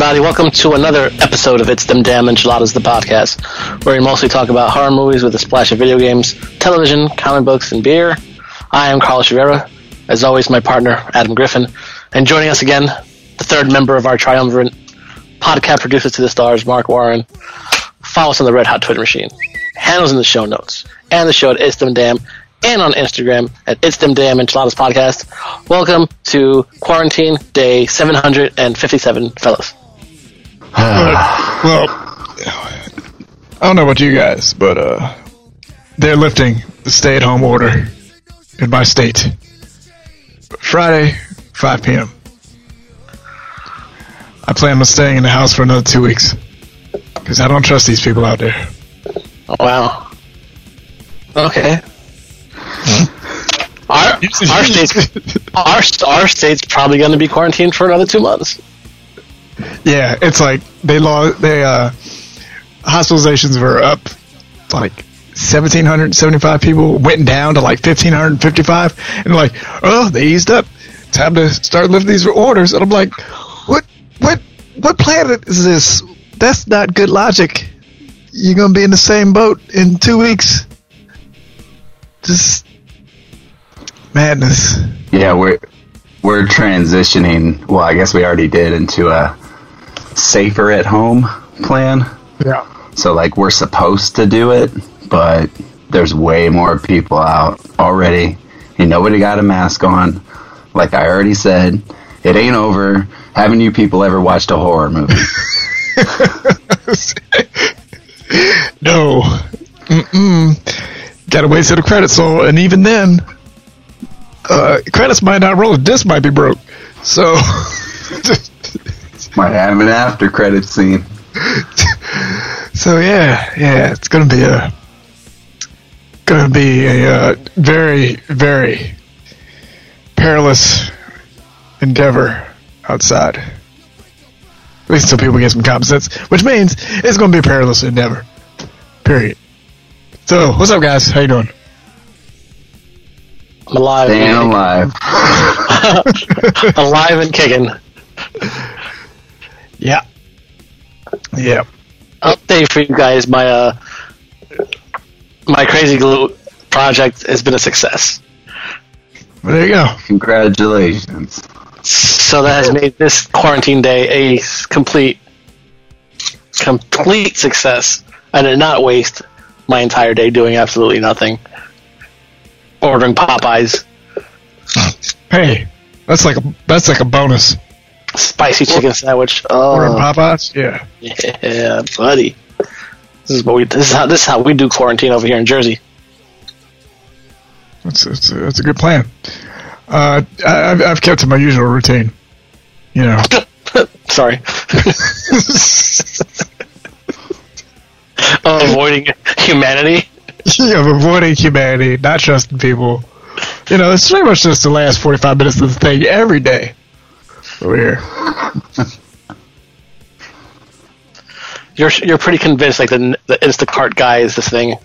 everybody, welcome to another episode of It's Them Damn Enchiladas, the podcast, where we mostly talk about horror movies with a splash of video games, television, comic books, and beer. I am Carlos Rivera. As always, my partner, Adam Griffin. And joining us again, the third member of our triumvirate, podcast producer to the stars, Mark Warren. Follow us on the Red Hot Twitter machine. Handles in the show notes. And the show at It's Them Damn. And on Instagram at It's Them Damn Enchiladas Podcast. Welcome to Quarantine Day 757, fellas. Well, I don't know about you guys, but uh, they're lifting the stay-at-home order in my state. Friday, 5 p.m. I plan on staying in the house for another two weeks because I don't trust these people out there. Oh, wow. Okay. Our, our state's our, our state's probably going to be quarantined for another two months. Yeah, it's like they law they uh hospitalizations were up like 1775 people went down to like 1555 and like oh they eased up. Time to start lifting these orders. And i'm like what what what planet is this? That's not good logic. You're gonna be in the same boat in two weeks. Just madness. Yeah, we're we're transitioning. Well, I guess we already did into a safer at home plan. yeah So like we're supposed to do it, but there's way more people out already, and nobody got a mask on. Like I already said, it ain't over. Haven't you people ever watched a horror movie? no Mm-mm. gotta wait till the credits roll and even then uh, credits might not roll. This might be broke. So, Might have an after credit scene. so yeah, yeah, it's gonna be a gonna be a uh, very, very perilous endeavor outside. At least until people get some common sense, which means it's gonna be a perilous endeavor. Period. So, what's up, guys? How you doing? I'm alive, Staying alive. alive and kicking. Yeah. Yeah. Update for you guys: my uh, my crazy glue project has been a success. Well, there you go. Congratulations. So that has made this quarantine day a complete, complete success. I did not waste my entire day doing absolutely nothing. Ordering Popeyes, Hey, that's like a that's like a bonus. Spicy chicken sandwich. Ordering Oh, Popeyes, yeah. yeah, buddy. This is what we. This is how. This is how we do quarantine over here in Jersey. That's that's a, that's a good plan. Uh, I, I've I've kept to my usual routine. You know, Sorry. avoiding humanity. of avoiding humanity, not trusting people. You know, it's pretty much just the last forty five minutes of the thing every day. Over here, You're you're pretty convinced like the the Instacart guy is this thing.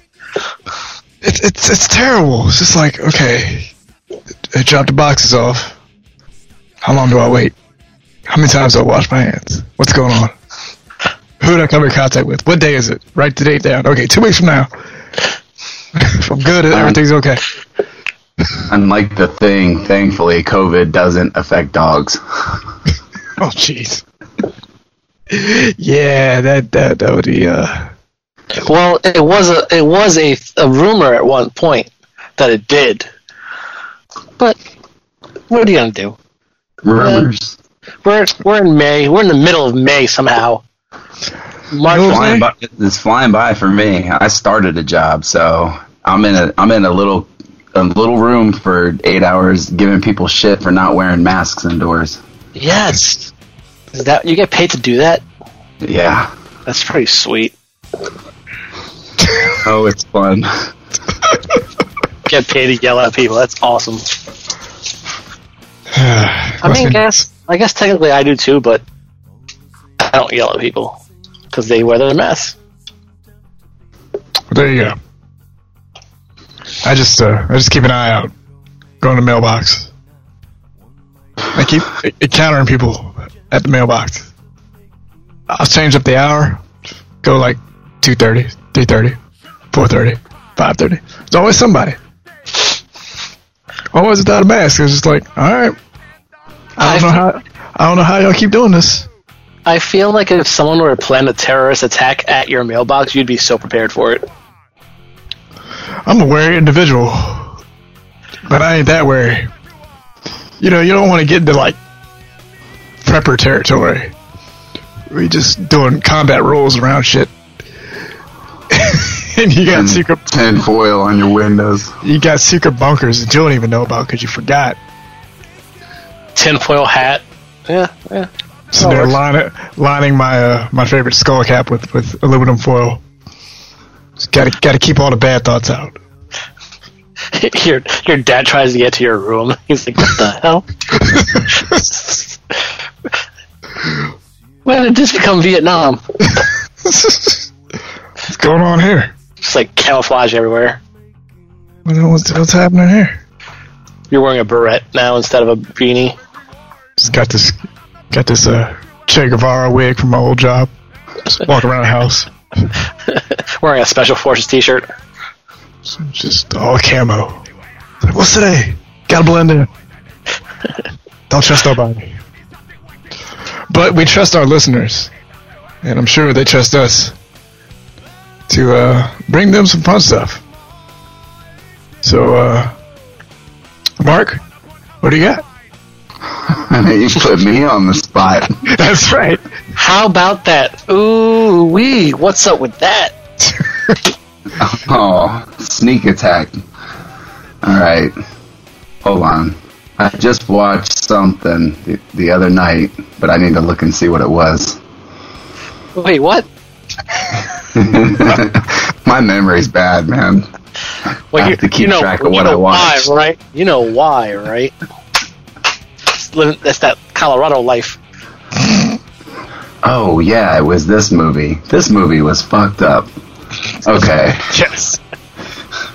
it's it's it's terrible. It's just like okay, I dropped the boxes off. How long do I wait? How many times do I wash my hands? What's going on? Who did I come in contact with? What day is it? Write the date down. Okay, two weeks from now. if I'm good, um, everything's okay. Unlike the thing, thankfully, COVID doesn't affect dogs. Oh, jeez. yeah, that that that would be uh. Well, it was a it was a, a rumor at one point that it did, but what are you gonna do? Rumors. We're we're in May. We're in the middle of May somehow. March. No, flying by, it's flying by for me. I started a job, so I'm in a I'm in a little a little room for eight hours, giving people shit for not wearing masks indoors. Yes. Is that you get paid to do that? Yeah. That's pretty sweet. Oh, it's fun. Get paid to yell at people. That's awesome. I mean, guess I guess technically I do too, but I don't yell at people because they wear their masks. There you go. I just uh, I just keep an eye out. Go in the mailbox. I keep encountering people at the mailbox. I'll change up the hour. Go like 2.30, 3.30, 4.30, 5.30. There's always somebody. Always without a mask. It's just like, all right. I don't know how. I don't know how y'all keep doing this. I feel like if someone were to plan a terrorist attack at your mailbox, you'd be so prepared for it. I'm a wary individual, but I ain't that wary. You know, you don't want to get into like prepper territory. We just doing combat rules around shit, and you got And secret tin foil on your windows. you got secret bunkers that you don't even know about because you forgot. Tinfoil hat. Yeah, yeah. So they're lining, lining my uh, my favorite skull cap with, with aluminum foil. Got to got to keep all the bad thoughts out. your your dad tries to get to your room. He's like, "What the hell? when did this become Vietnam?" What's going on here? It's like camouflage everywhere. What's, what's happening here? You're wearing a beret now instead of a beanie. Just got this got this uh, Che Guevara wig from my old job. Just walking around the house, wearing a special forces T-shirt. just all camo. What's today? Gotta blend in. Don't trust nobody. But we trust our listeners, and I'm sure they trust us to uh, bring them some fun stuff. So, uh, Mark, what do you got? you put me on the spot. That's right. How about that? Ooh wee! What's up with that? Oh, sneak attack. All right, hold on. I just watched something the, the other night, but I need to look and see what it was. Wait, what? My memory's bad, man. Well, I have to keep track of you what know I watched. Why, right? You know why, right? It's living- That's that Colorado life. Oh yeah, it was this movie. This movie was fucked up. Okay, Yes.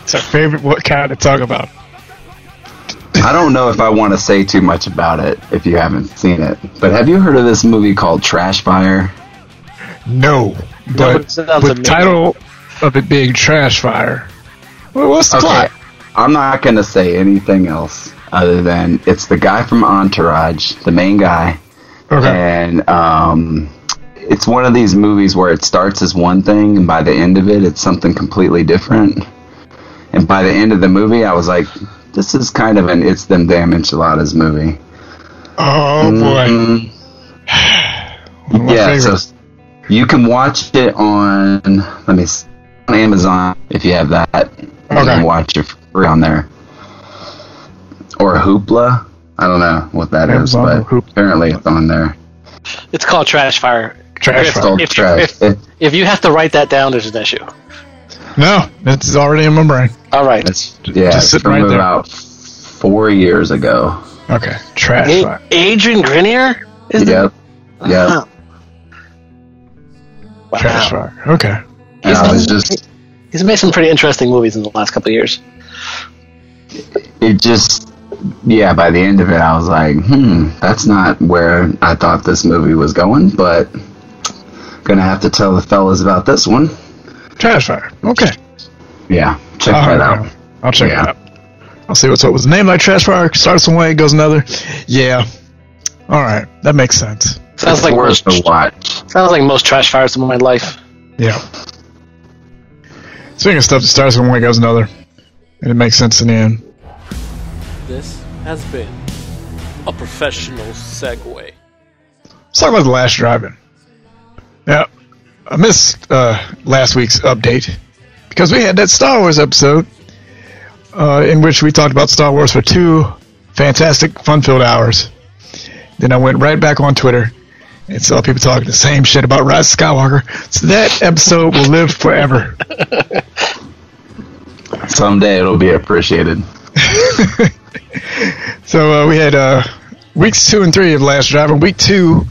It's our favorite what kind to talk about. I don't know if I want to say too much about it if you haven't seen it, but have you heard of this movie called Trash Fire? No, but it sounds with title of it being Trash Fire. Well, what's the plot? I'm not going to say anything else other than it's the guy from Entourage, the main guy, Okay. and um, it's one of these movies where it starts as one thing and by the end of it, it's something completely different. And by the end of the movie, I was like, this is kind of an It's Them Damn Enchiladas movie. Oh boy. Mm, my yeah, favorites. so you can watch it on, let me see, on Amazon if you have that. You Okay. can watch it free on there. Or Hoopla. I don't know what that is, Amazon or but Hoop- apparently it's on there. It's called Trash Fire. Trash If- It's called if, Trash. If, if you have to write that down, there's an issue. no, it's already in my brain. All right. it's, yeah, just it's from right there. about four years ago. Okay. Trash A- Fire. Adrian Grenier is the- Yep. Yep. Wow. Wow. Trash Fire. Okay. And I was just, He's made some pretty interesting movies in the last couple of years. it just, yeah, by the end of it, I was like, hmm, that's not where I thought this movie was going, but gonna have to tell the fellas about this one. Trash Fire. Okay. Yeah, check All that right, out. I'll check Yeah. it out. I'll see what's up. Was the name like Trash Fire? Starts one way, goes another. Yeah. All right. That makes sense. Sounds It's like worth most, a watch. sounds like most trash fires in my life. Yeah. Speaking of stuff that starts one way, goes another, and it makes sense in the end. This has been a professional segue. Let's talk about the last drive-in. Now, I missed uh, last week's update because we had that Star Wars episode. uh, in which we talked about Star Wars for two fantastic, fun-filled hours. Then I went right back on Twitter and saw people talking the same shit about Rise of Skywalker. So that episode will live forever. Someday it'll be appreciated. So uh, we had uh, weeks two and three of Last Drive-In. Week two,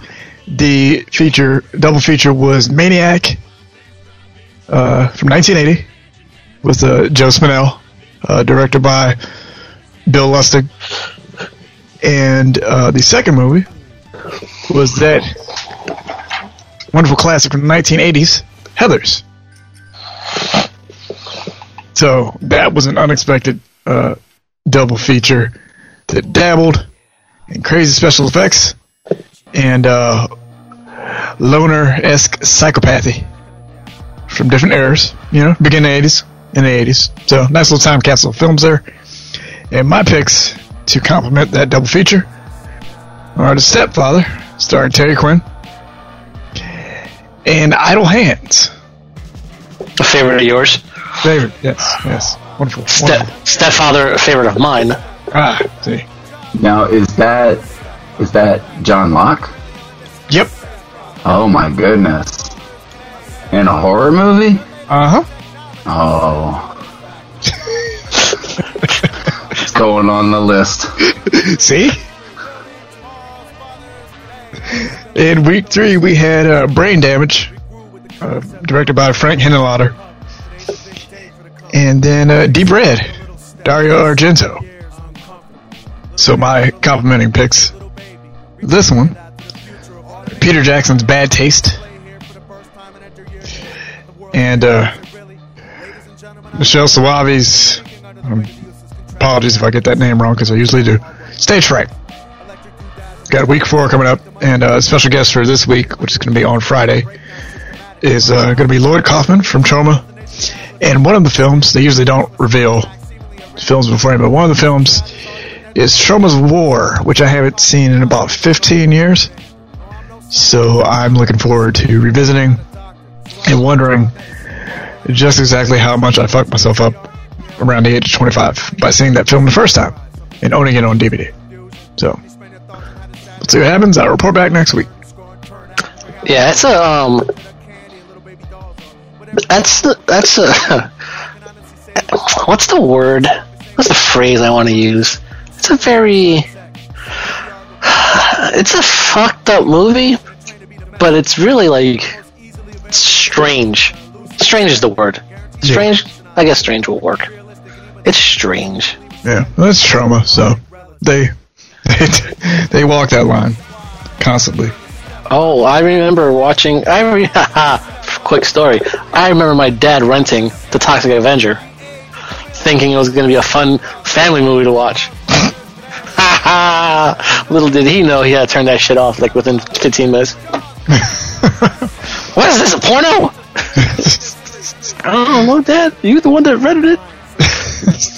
the feature double feature was Maniac uh, from 1980 with uh, Joe Spinell, uh, directed by Bill Lustig. And uh, the second movie was that wonderful classic from the 1980s, Heathers. So that was an unexpected uh, double feature that dabbled in crazy special effects and uh, loner esque psychopathy from different eras, you know, beginning the 80s and the 80s. So, nice little time capsule films there. And my picks to complement that double feature are The Stepfather, starring Terry Quinn, and Idle Hands. A favorite of yours? Favorite, yes, yes. Wonderful. Step, wonderful. stepfather, a favorite of mine. Ah, see. Now, is that is that John Locke? Yep. Oh my goodness! In a horror movie? Uh huh. Oh. it's going on the list. See? In week three, we had uh, Brain Damage, uh, directed by Frank Henenlotter. And then uh, Deep Red, Dario Argento. So my complimenting picks. This one, Peter Jackson's Bad Taste. And uh, Michele Soavi's, um, apologies if I get that name wrong because I usually do, Stage Fright. Got week four coming up, and uh, a special guest for this week, which is going to be on Friday, is uh, going to be Lloyd Kaufman from Troma. And one of the films, they usually don't reveal films beforehand, but one of the films is Troma's War, which I haven't seen in about 15 years. So I'm looking forward to revisiting and wondering just exactly how much I fucked myself up around the age of 25 by seeing that film the first time and owning it on DVD. So, let's see what happens. I'll report back next week. Yeah, it's a um. That's the that's a. What's the word? What's the phrase I want to use? It's a very. It's a fucked up movie, but it's really like strange. Strange is the word. Strange. I guess strange will work. It's strange. Yeah, that's Troma. So they they, they walk that line constantly. Oh, I remember watching. I re- quick story. I remember my dad renting The Toxic Avenger, thinking it was going to be a fun family movie to watch. Little did he know he had to turn that shit off like within 15 minutes. what is this? A porno? I don't know, Dad. You the one that rented it?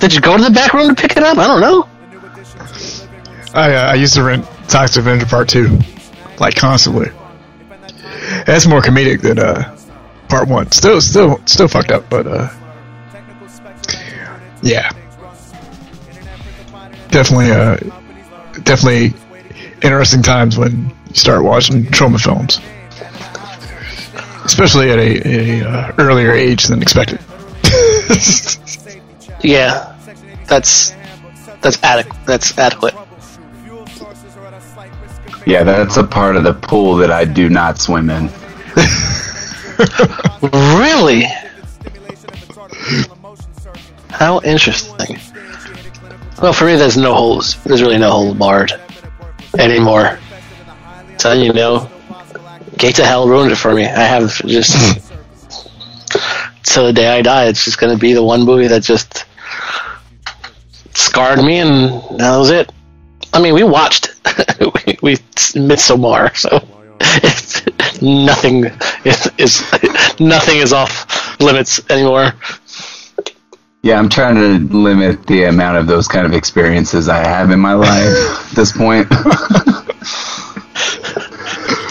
Did you go to the back room to pick it up? I don't know. I uh, I used to rent Toxic Avenger Part Two, like constantly. That's more comedic than uh Part One. Still, still, still fucked up, but uh, yeah, definitely, uh, definitely interesting times when you start watching Troma films, especially at a, a uh, earlier age than expected. Yeah, that's that's adequate. That's adequate. Yeah, that's a part of the pool that I do not swim in. Really? How interesting. Well, for me, there's no holes. There's really no holes barred anymore. So you know, Gate to Hell ruined it for me. I have just till the day I die. It's just going to be the one movie that just scarred me, and that was it. I mean, we watched we, we Midsommar, so it's, nothing is, is nothing is off limits anymore. Yeah, I'm trying to limit the amount of those kind of experiences I have in my life at this point.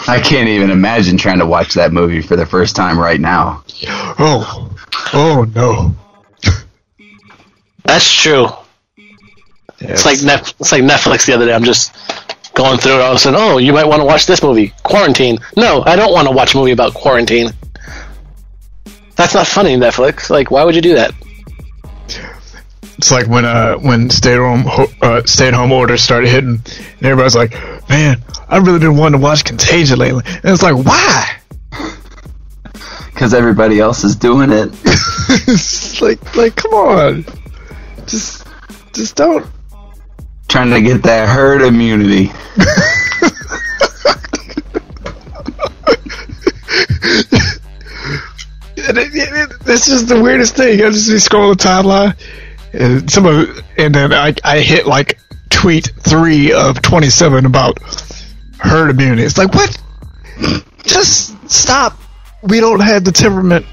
I can't even imagine trying to watch that movie for the first time right now. oh, oh no. That's true. It's like Nef- it's like Netflix the other day. I'm just going through it all of a sudden. Oh, you might want to watch this movie, Quarantine. No, I don't want to watch a movie about quarantine. That's not funny, Netflix. Like, why would you do that? It's like when uh when stay at home uh, stay at home orders started hitting, and everybody's like, "Man, I've really been wanting to watch Contagion lately." And it's like, why? Because everybody else is doing it. it's like like come on, just just don't. Trying to get that herd immunity. It's just the weirdest thing. I just be scrolling the timeline, and some of, and then I I hit like tweet three of twenty seven about herd immunity. It's like what? Just stop. We don't have the temperament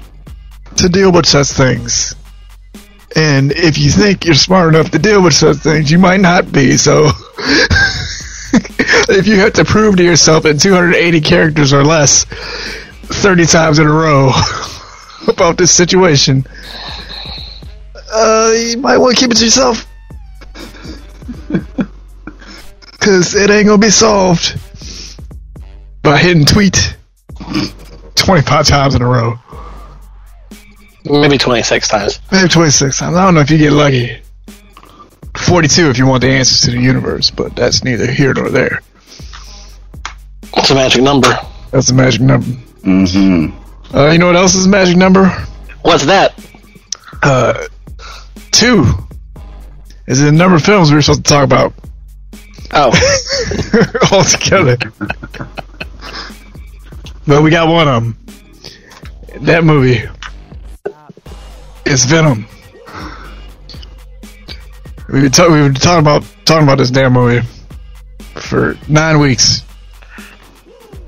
to deal with such things. And if you think you're smart enough to deal with such things, you might not be. So, if you have to prove to yourself in 280 characters or less 30 times in a row about this situation, uh, you might want to keep it to yourself. Because it ain't going to be solved by hitting tweet 25 times in a row. Maybe 26 times. Maybe 26 times. I don't know if you get lucky. 42 if you want the answers to the universe, but that's neither here nor there. It's a magic number. That's the magic number. Mm-hmm. Uh, you know what else is a magic number? What's that? Uh, two. Is it the number of films we were supposed to talk about Oh, all together. but we got one of them. That movie is Venom. We've been, ta- been talking about talking about this damn movie for nine weeks.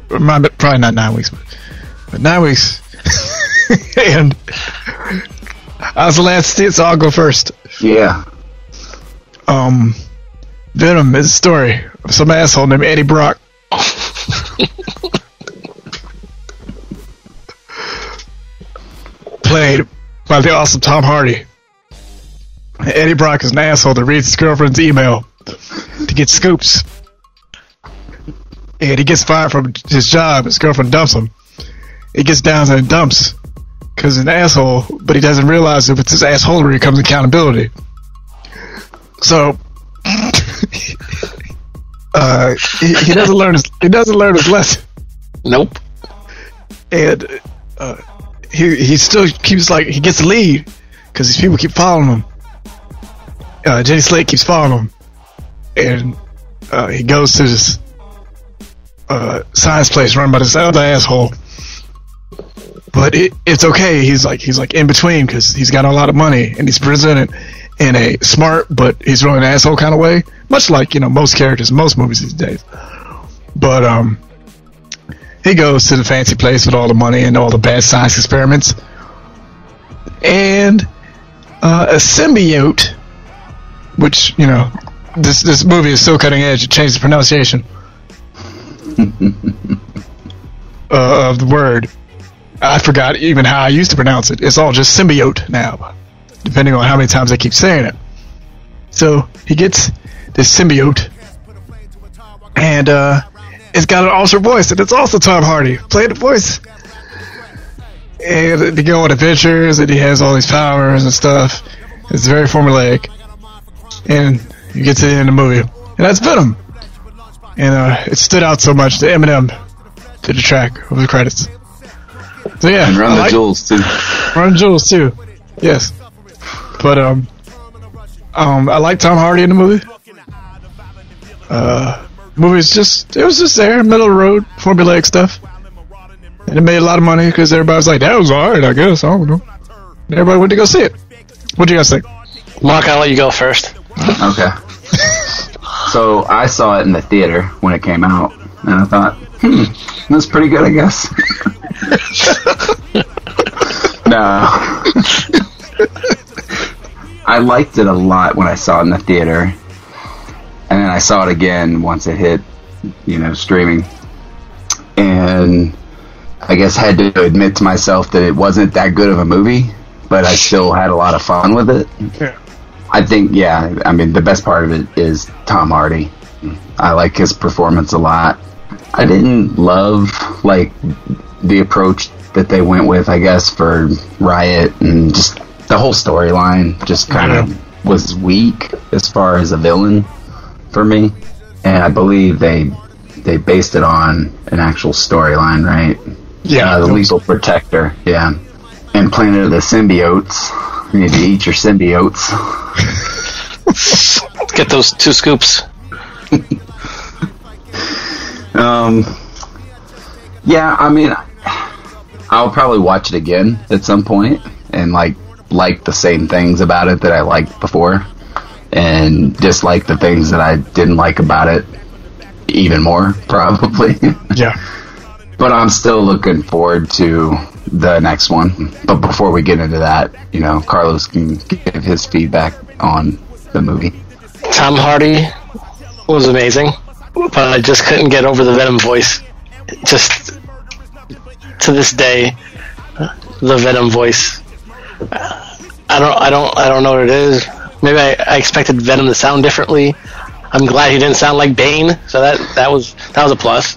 Probably not nine weeks, but, but nine weeks. and I was the last to see it, so I'll go first. Yeah. Um, Venom is a story of some asshole named Eddie Brock. Played by the awesome Tom Hardy. Eddie Brock is an asshole that reads his girlfriend's email to get scoops. And he gets fired from his job. His girlfriend dumps him. He gets down and dumps because he's an asshole, but he doesn't realize if it's his asshole assholery comes accountability. So uh, he, he doesn't learn his he doesn't learn his lesson, nope. and uh, he he still keeps like he gets the lead because these people keep following him. Uh, Jenny Slate keeps following him, and uh, he goes to this uh, science place run by this other asshole. But it, it's okay. He's like he's like in between because he's got a lot of money and he's presented in a smart but he's really an asshole kind of way, much like you know most characters most movies these days. But um, he goes to the fancy place with all the money and all the bad science experiments, and uh, a symbiote, which you know this this movie is so cutting edge it changed the pronunciation uh, of the word. I forgot even how I used to pronounce it. It's all just symbiote now, depending on how many times I keep saying it. So he gets this symbiote, and uh, it's got an altered voice, and it's also Tom Hardy playing the voice. And they go on adventures, and he has all these powers and stuff. It's very formulaic, and you get to the end of the movie, and that's Venom. And uh, it stood out so much that Eminem did the track over the credits. So yeah, And Run I the like- Jewels, too. Run Jewels too. Yes. But um um I like Tom Hardy in the movie. Uh movie's just it was just there, middle of the road, formulaic stuff. And it made a lot of money because everybody was like, that was alright, I guess. I don't know. And everybody went to go see it. What do you guys think? Mark, I'll let you go first. Okay. so I saw it in the theater when it came out, and I thought, hmm, that's pretty good, I guess. no. I liked it a lot when I saw it in the theater, and I saw it again once it hit, you know, streaming. And I guess had to admit to myself that it wasn't that good of a movie, but I still had a lot of fun with it. Yeah. I think, yeah, I mean, the best part of it is Tom Hardy. I like his performance a lot. I didn't love, like, the approach that they went with, I guess, for Riot and just the whole storyline just kind of was weak as far as a villain for me. And I believe they they based it on an actual storyline, right? Yeah, Uh, the lethal protector, yeah. And Planet of the Symbiotes. You need to eat your symbiotes. Get those two scoops. Um, yeah, I mean, I'll probably watch it again at some point and like like the same things about it that I liked before, and dislike the things that I didn't like about it even more, probably. Yeah. but I'm still looking forward to the next one. But before we get into that, you know, Carlos can give his feedback on the movie. Tom Hardy was amazing, but I just couldn't get over the Venom voice. Just to this day, the Venom voice. I don't, I don't, I don't know what it is. Maybe I, I expected Venom to sound differently. I'm glad he didn't sound like Bane, so that that was that was a plus.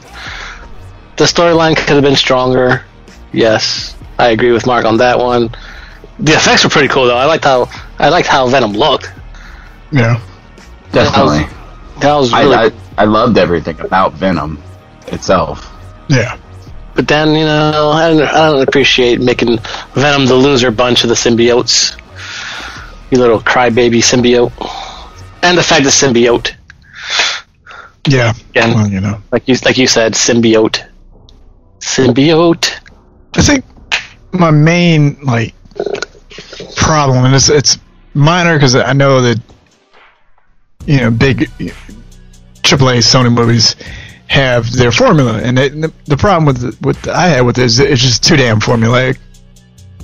The storyline could have been stronger. Yes, I agree with Mark on that one. The effects were pretty cool though. I liked how I liked how Venom looked. Yeah. Definitely. That was I, really I, I loved everything about Venom itself. Yeah. But then, you know, I don't, I don't appreciate making Venom the loser bunch of the symbiotes. You little crybaby symbiote. And the fact that symbiote, Yeah. Again. Well, you know. like you like you said, symbiote. Symbiote. I think my main like problem, and it's it's minor because I know that you know big AAA Sony movies have their formula, and it, the, the problem with what I had with it is it's just too damn formulaic.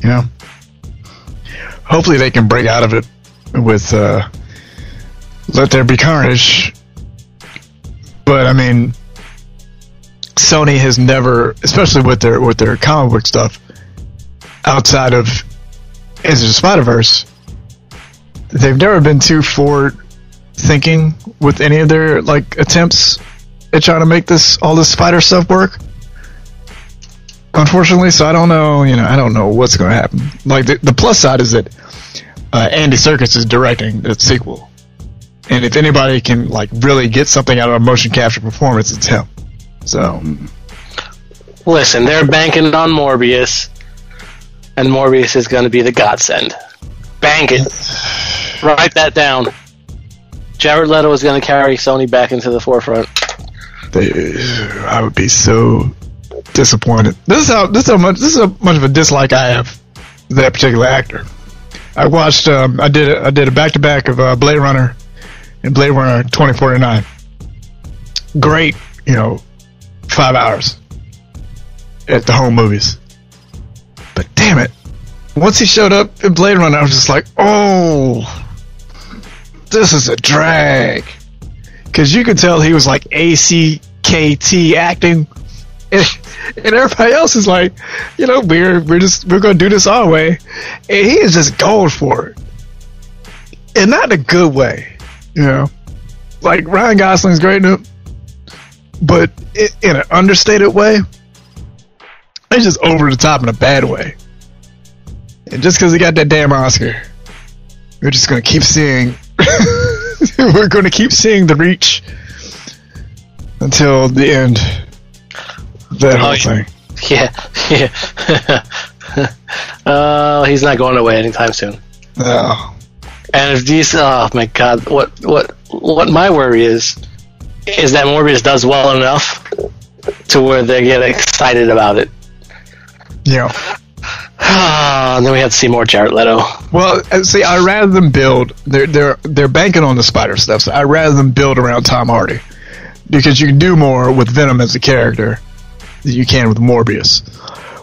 You know. Hopefully, they can break out of it with uh, "Let There Be Carnage." But I mean, Sony has never, especially with their with their comic book stuff, outside of Into the Spider Verse, they've never been too forward thinking with any of their like attempts at trying to make this all this spider stuff work. Unfortunately, so I don't know. You know, I don't know what's going to happen. Like the, the plus side is that uh, Andy Serkis is directing the sequel, and if anybody can like really get something out of a motion capture performance, it's him. So Listen, they're banking on Morbius, and Morbius is going to be the godsend. Bank it. Write that down. Jared Leto is going to carry Sony back into the forefront. they, I would be so disappointed. This is how this is how much this is how much of a dislike I have that particular actor. I watched um, I did a, I did a back to back of uh, Blade Runner and Blade Runner 2049. Great, you know, five hours at the home movies. But damn it, once he showed up in Blade Runner, I was just like, oh, this is a drag because you could tell he was like ACKT acting, and, and everybody else is like, you know, we're we're just we're gonna do this our way, and he is just going for it, and not in a good way, you know. Like Ryan Gosling's great in it, but i in an understated way. It's just over the top in a bad way. And just because he got that damn Oscar, we're just gonna keep seeing we're to keep seeing the reach until the end. That whole Oh, thing. Yeah, yeah. uh, he's not going away anytime soon. No. And if these, oh my god, what what what my worry is, is that Morbius does well enough to where they get excited about it. Yeah. and then we have to see more Jared Leto. Well, uh, see, I rather them build. They're they're they're banking on the spider stuff. So I rather them build around Tom Hardy because you can do more with Venom as a character than you can with Morbius.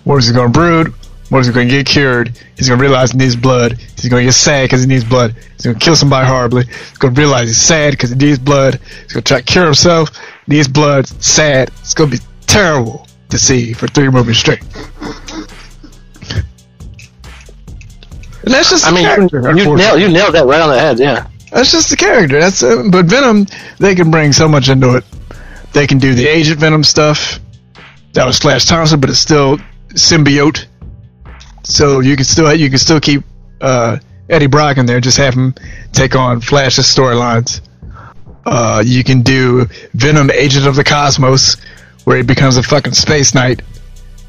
Morbius is going to brood. Morbius is going to get cured. He's going to realize he needs blood. He's going to get sad because he needs blood. He's going to kill somebody horribly. He's going to realize he's sad because he needs blood. He's going to try to cure himself. Needs blood. Sad. It's going to be terrible to see for three movies straight. And that's just I mean, character. you, you nailed you nailed that right on the head. Yeah. That's just the character. That's uh, but Venom. They can bring so much into it. They can do the Agent Venom stuff. That was Flash Thompson, but it's still symbiote. So you can still you can still keep uh, Eddie Brock in there. Just have him take on Flash's storylines. Uh, you can do Venom, Agent of the Cosmos, where he becomes a fucking space knight,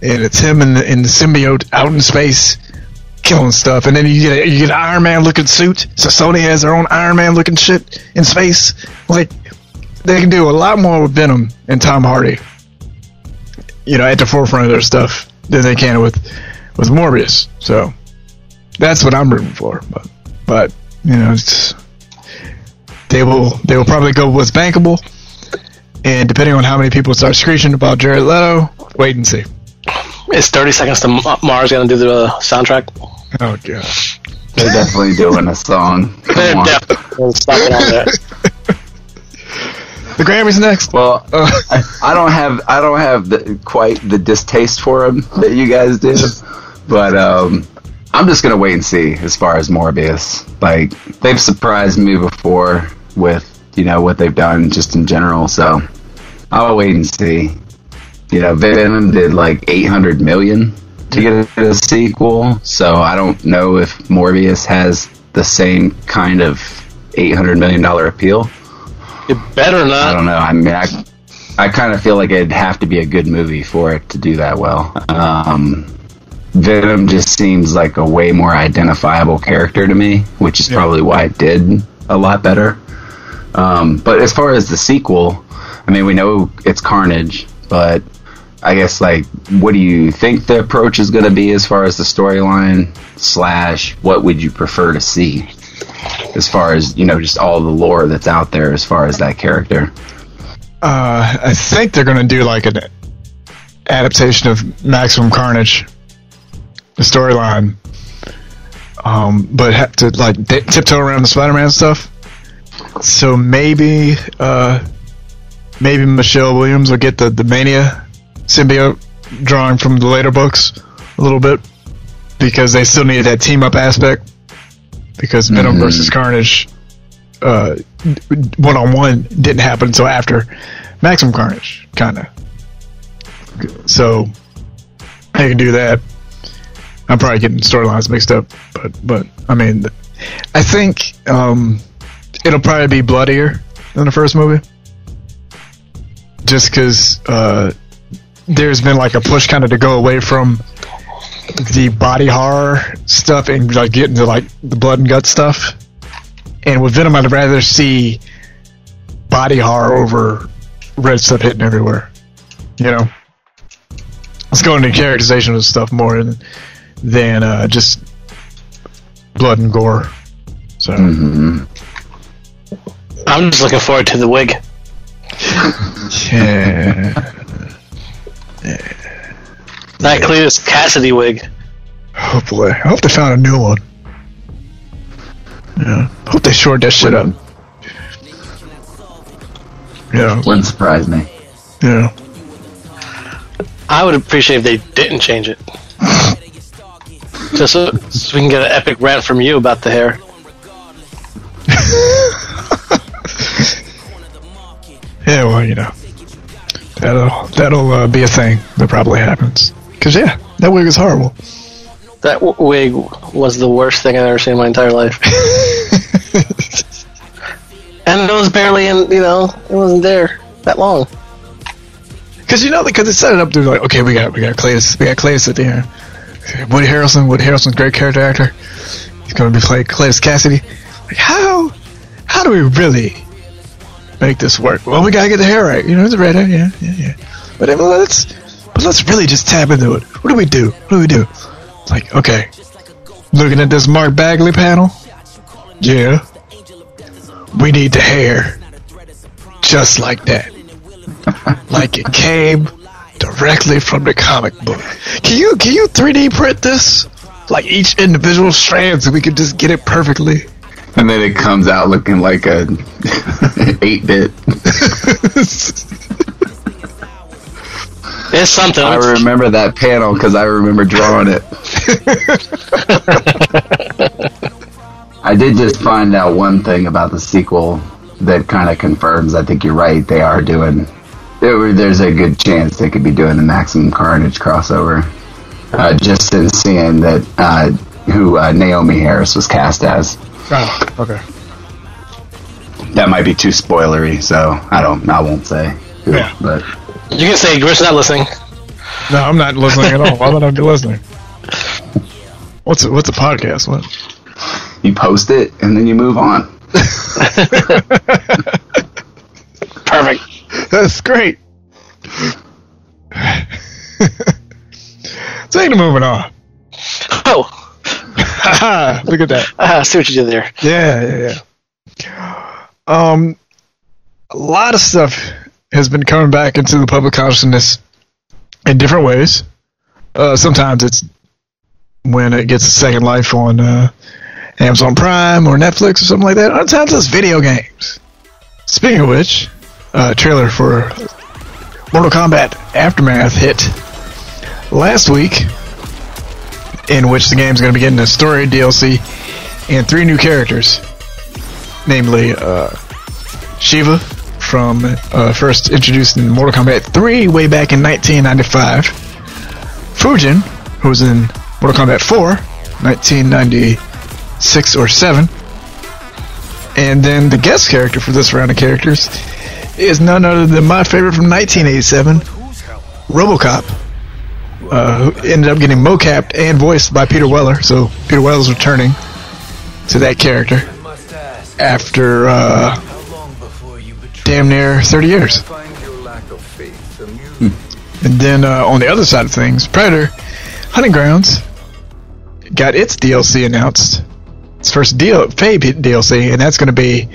and it's him and the, and the symbiote out in space killing stuff, and then you get a, you get an Iron Man looking suit. So Sony has their own Iron Man looking shit in space. Like they can do a lot more with Venom and Tom Hardy. You know, at the forefront of their stuff than they can with with Morbius. So that's what I'm rooting for. But but you know, it's, they will they will probably go what's bankable. And depending on how many people start screeching about Jared Leto, wait and see. It's 30 Seconds to Mars going to do the uh, soundtrack? Oh god. They're definitely doing a song. They're on. definitely stopping on that. The Grammys next. Well, Uh, I, I don't have I don't have the, quite the distaste for him that you guys do, but um, I'm just gonna wait and see as far as Morbius. Like they've surprised me before with you know what they've done just in general, so I'll wait and see. You know, Venom did like 800 million to get a sequel, so I don't know if Morbius has the same kind of 800 million dollar appeal. You better not. I don't know. I mean, I, I kind of feel like it'd have to be a good movie for it to do that well. Um, Venom just seems like a way more identifiable character to me, which is probably why it did a lot better. Um, but as far as the sequel, I mean, we know it's Carnage, but I guess like, what do you think the approach is going to be as far as the storyline slash what would you prefer to see? As far as you know, just all the lore that's out there, as far as that character. Uh, I think they're going to do like an adaptation of Maximum Carnage, the storyline. Um, but have to like t- tiptoe around the Spider-Man stuff. So maybe, uh, maybe Michelle Williams will get the the Mania symbiote drawing from the later books a little bit because they still need that team up aspect. Because Venom Mhm. versus Carnage uh, one on one didn't happen until after Maximum Carnage, kind of. So I can do that. I'm probably getting storylines mixed up, but but I mean, I think um, it'll probably be bloodier than the first movie, just because uh, there's been like a push kind of to go away from the body horror stuff and like get into like the blood and gut stuff. And with Venom, I'd rather see body horror over red stuff hitting everywhere. You know, let's go into characterization of stuff more than than uh, just blood and gore. So hmm I'm just looking forward to the wig. yeah, That Cletus Kasady wig. oh boy, I hope they found a new one. Yeah, hope they shored that shit up. Yeah, Wouldn't surprise me. yeah. I would appreciate if they didn't change it. Just so, so we can get an epic rant from you about the hair. Yeah, well, you know, that'll that'll uh, be a thing that probably happens. Cause yeah, that wig is horrible. That w- wig was the worst thing I've ever seen in my entire life. and it was barely in, you know, it wasn't there that long. Cause you know, because they set it up to like, okay, we got we got Cletus, we got Cletus at the end. Woody Harrelson, Woody Harrelson's great character actor. He's gonna be playing Cletus Kasady. Like, how how do we really make this work? Well, we gotta get the hair right. You know, it's a red hair, yeah, yeah, yeah. But let's but let's really just tap into it. What do we do? What do we do? It's like, okay, looking at this Mark Bagley panel, yeah, we need the hair just like that like it came directly from the comic book. Can you can you 3D print this? Like each individual strand so we can just get it perfectly. And then it comes out looking like a 8 bit. It's something. I remember that panel because I remember drawing it. I did just find out one thing about the sequel that kind of confirms. I think you're right. They are doing. There, there's a good chance they could be doing the Maximum Carnage crossover. Uh, just in seeing that uh, who uh, Naomie Harris was cast as. Oh, okay. That might be too spoilery, so I don't. I won't say. Who, Yeah. But You can say Grit's not listening. No, I'm not listening at all. Why would I be listening? What's a, what's a podcast? What? you post it and then you move on. Perfect. That's great. so, ain't moving on. Oh, Look at that. I see what you did there. Yeah, yeah, yeah. Um, a lot of stuff has been coming back into the public consciousness in different ways. Uh, sometimes it's when it gets a second life on uh, Amazon Prime or Netflix or something like that. Other times it's video games. Speaking of which, uh, trailer for Mortal Kombat Aftermath hit last week, in which the game's going to be getting a story DLC and three new characters, namely uh, Shiva from uh, first introduced in Mortal Kombat 3 way back in 1995, Fujin, who was in Mortal Kombat 4, 1996 or 7, and then the guest character for this round of characters is none other than my favorite from 1987, RoboCop. Uh, who ended up getting mocapped and voiced by Peter Weller, so Peter Weller's returning to that character after uh, damn near 30 years. And then uh, on the other side of things, Predator Hunting Grounds got its DLC announced. Its first deal, Fabe DLC, and that's going to be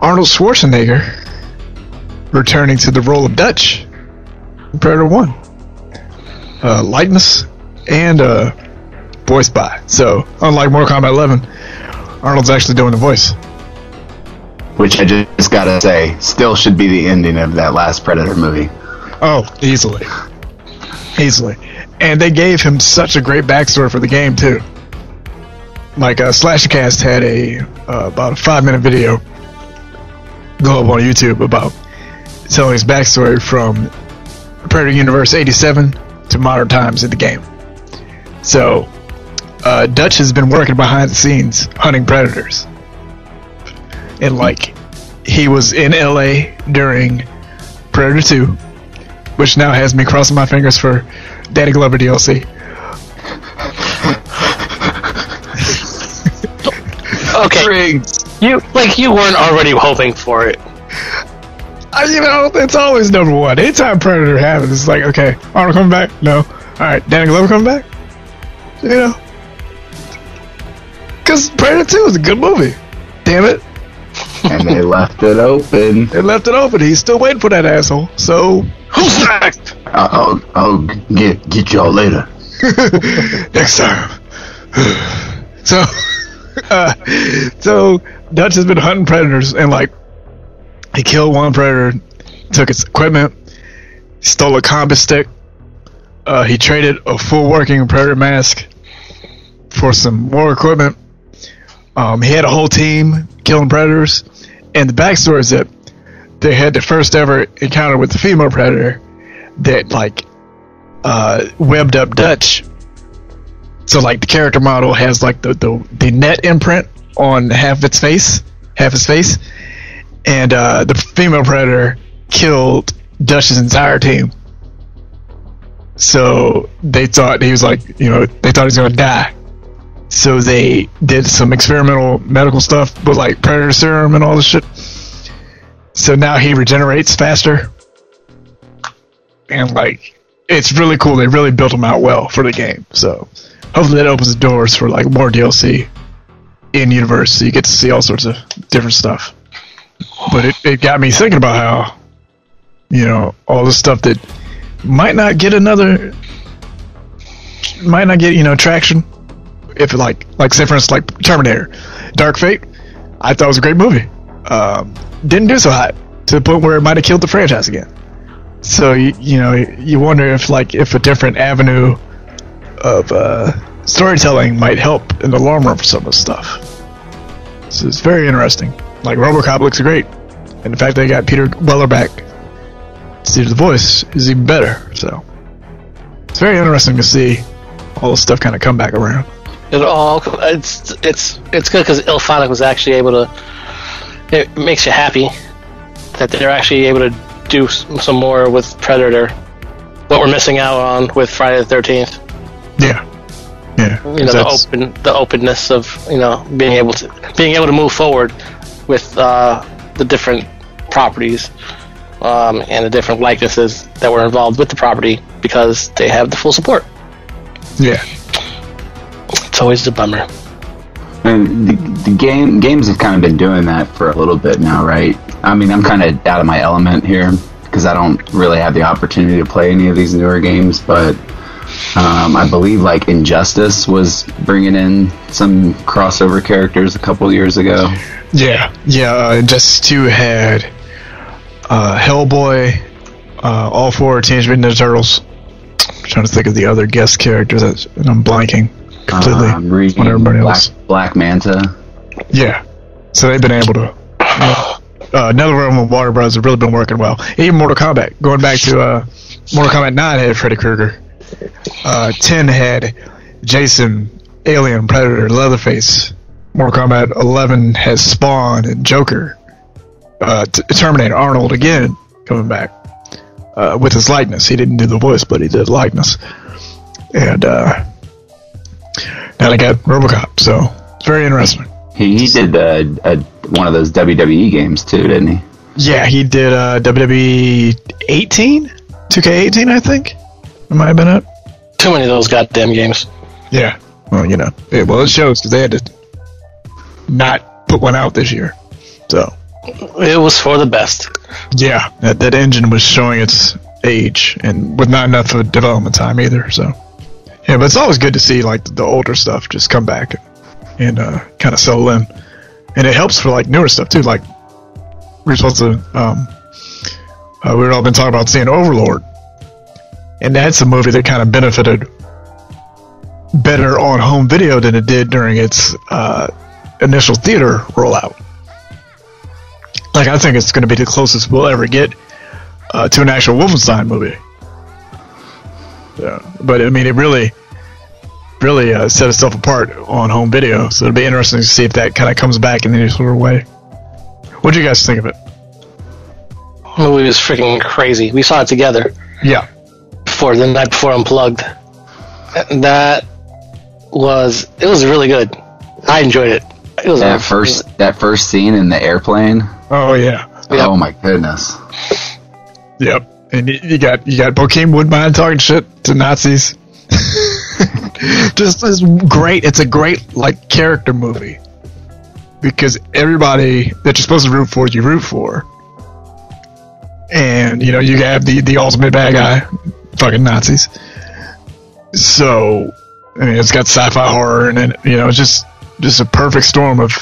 Arnold Schwarzenegger returning to the role of Dutch in Predator 1. Uh, likeness and uh, voice by. So, unlike Mortal Kombat 11, Arnold's actually doing the voice. Which I just gotta say, still should be the ending of that last Predator movie. Oh, easily. Easily. And they gave him such a great backstory for the game, too. Like, uh, Slashcast had a, uh, about a five minute video go up on YouTube about telling his backstory from Predator Universe 87 to modern times in the game. So, uh, Dutch has been working behind the scenes hunting predators. And, like, he was in LA during Predator 2, which now has me crossing my fingers for Danny Glover DLC. Okay, you like you weren't already hoping for it. Uh, you know, it's always number one. Anytime Predator happens, it's like, okay, Arnold coming back? No. All right, Danny Glover coming back? You know, because Predator Two is a good movie. Damn it, And they left it open. they left it open. He's still waiting for that asshole. So Who's next? I'll, I'll, I'll get get y'all later. next time. so, uh, so Dutch has been hunting predators and like he killed one predator, took its equipment, stole a combat stick. Uh, he traded a full working predator mask for some more equipment. Um, he had a whole team killing predators, and the backstory is that they had the first ever encounter with the female predator that like uh, webbed up Dutch. So like the character model has like the, the the net imprint on half its face, half his face, and uh, the female predator killed Dutch's entire team. So they thought he was like, you know, they thought he was gonna die. So they did some experimental medical stuff with like predator serum and all this shit. So now he regenerates faster. And like it's really cool. They really built him out well for the game. So hopefully that opens the doors for like more DLC in universe. So you get to see all sorts of different stuff. But it, it got me thinking about how, you know, all the stuff that might not get another, might not get you know traction. If like like say for instance like Terminator, Dark Fate, I thought was a great movie. Um, didn't do so hot to the point where it might have killed the franchise again. So you, you know you wonder if like if a different avenue of uh, storytelling might help in the long run for some of the stuff. So it's very interesting. Like RoboCop looks great, and the fact they got Peter Weller back to do the voice is even better. So it's very interesting to see all the stuff kind of come back around. It all it's it's it's good because IllFonic was actually able to. It makes you happy that they're actually able to do some more with Predator. What we're missing out on with Friday the Thirteenth. Yeah, yeah. You know the open the openness of you know being able to being able to move forward with uh, the different properties um, and the different likenesses that were involved with the property because they have the full support. yeah, always a bummer. And the, the game games have kind of been doing that for a little bit now, right? I mean, I'm kind of out of my element here because I don't really have the opportunity to play any of these newer games. But um, I believe like Injustice was bringing in some crossover characters a couple years ago. yeah, yeah. Uh, Injustice Two had uh, Hellboy, uh, all four Teenage Mutant Ninja Turtles. I'm trying to think of the other guest characters, that's- and I'm blanking completely Um, on everybody Black, else. Black Manta. Yeah. So they've been able to. Uh, another one with Warner Bros have really been working well. Even Mortal Kombat, going back to uh, Mortal Kombat 9 had Freddy Krueger. Uh, 10 had Jason, Alien, Predator, Leatherface. Mortal Kombat 11 has Spawn and Joker. Uh, T- Terminator, Arnold again coming back uh, with his likeness. He didn't do the voice, but he did likeness. And uh, now they got Robocop, so it's very interesting. He, he did uh, a, one of those WWE games too, didn't he? Yeah, he did uh, WWE 18, 2K18, I think. It might have been it. Too many of those goddamn games. Yeah. Well, you know, it, well, it shows because they had to not put one out this year. So It was for the best. yeah, that that engine was showing its age and with not enough of development time either. So yeah, but it's always good to see like the older stuff just come back and uh, kind of settle in, and it helps for like newer stuff too. Like we were supposed to, um, uh, we've all been talking about seeing Overlord, and that's a movie that kind of benefited better on home video than it did during its uh, initial theater rollout. Like I think it's going to be the closest we'll ever get uh, to an actual Wolfenstein movie. Yeah, but I mean, it really, really uh, set itself apart on home video. So it'll be interesting to see if that kind of comes back in any sort of way. What do you guys think of it? The movie was freaking crazy. We saw it together Yeah, before the night before Unplugged. That was it was really good. I enjoyed it. It was That first that first scene in the airplane. Oh yeah. Yep. Oh my goodness. Yep. And you, you got you got Bokeem Woodbine talking shit to Nazis. Just is great. It's a great like character movie because everybody that you're supposed to root for, you root for. And you know you have the the ultimate bad guy, fucking Nazis. So I mean, it's got sci-fi horror and then you know it's just just a perfect storm of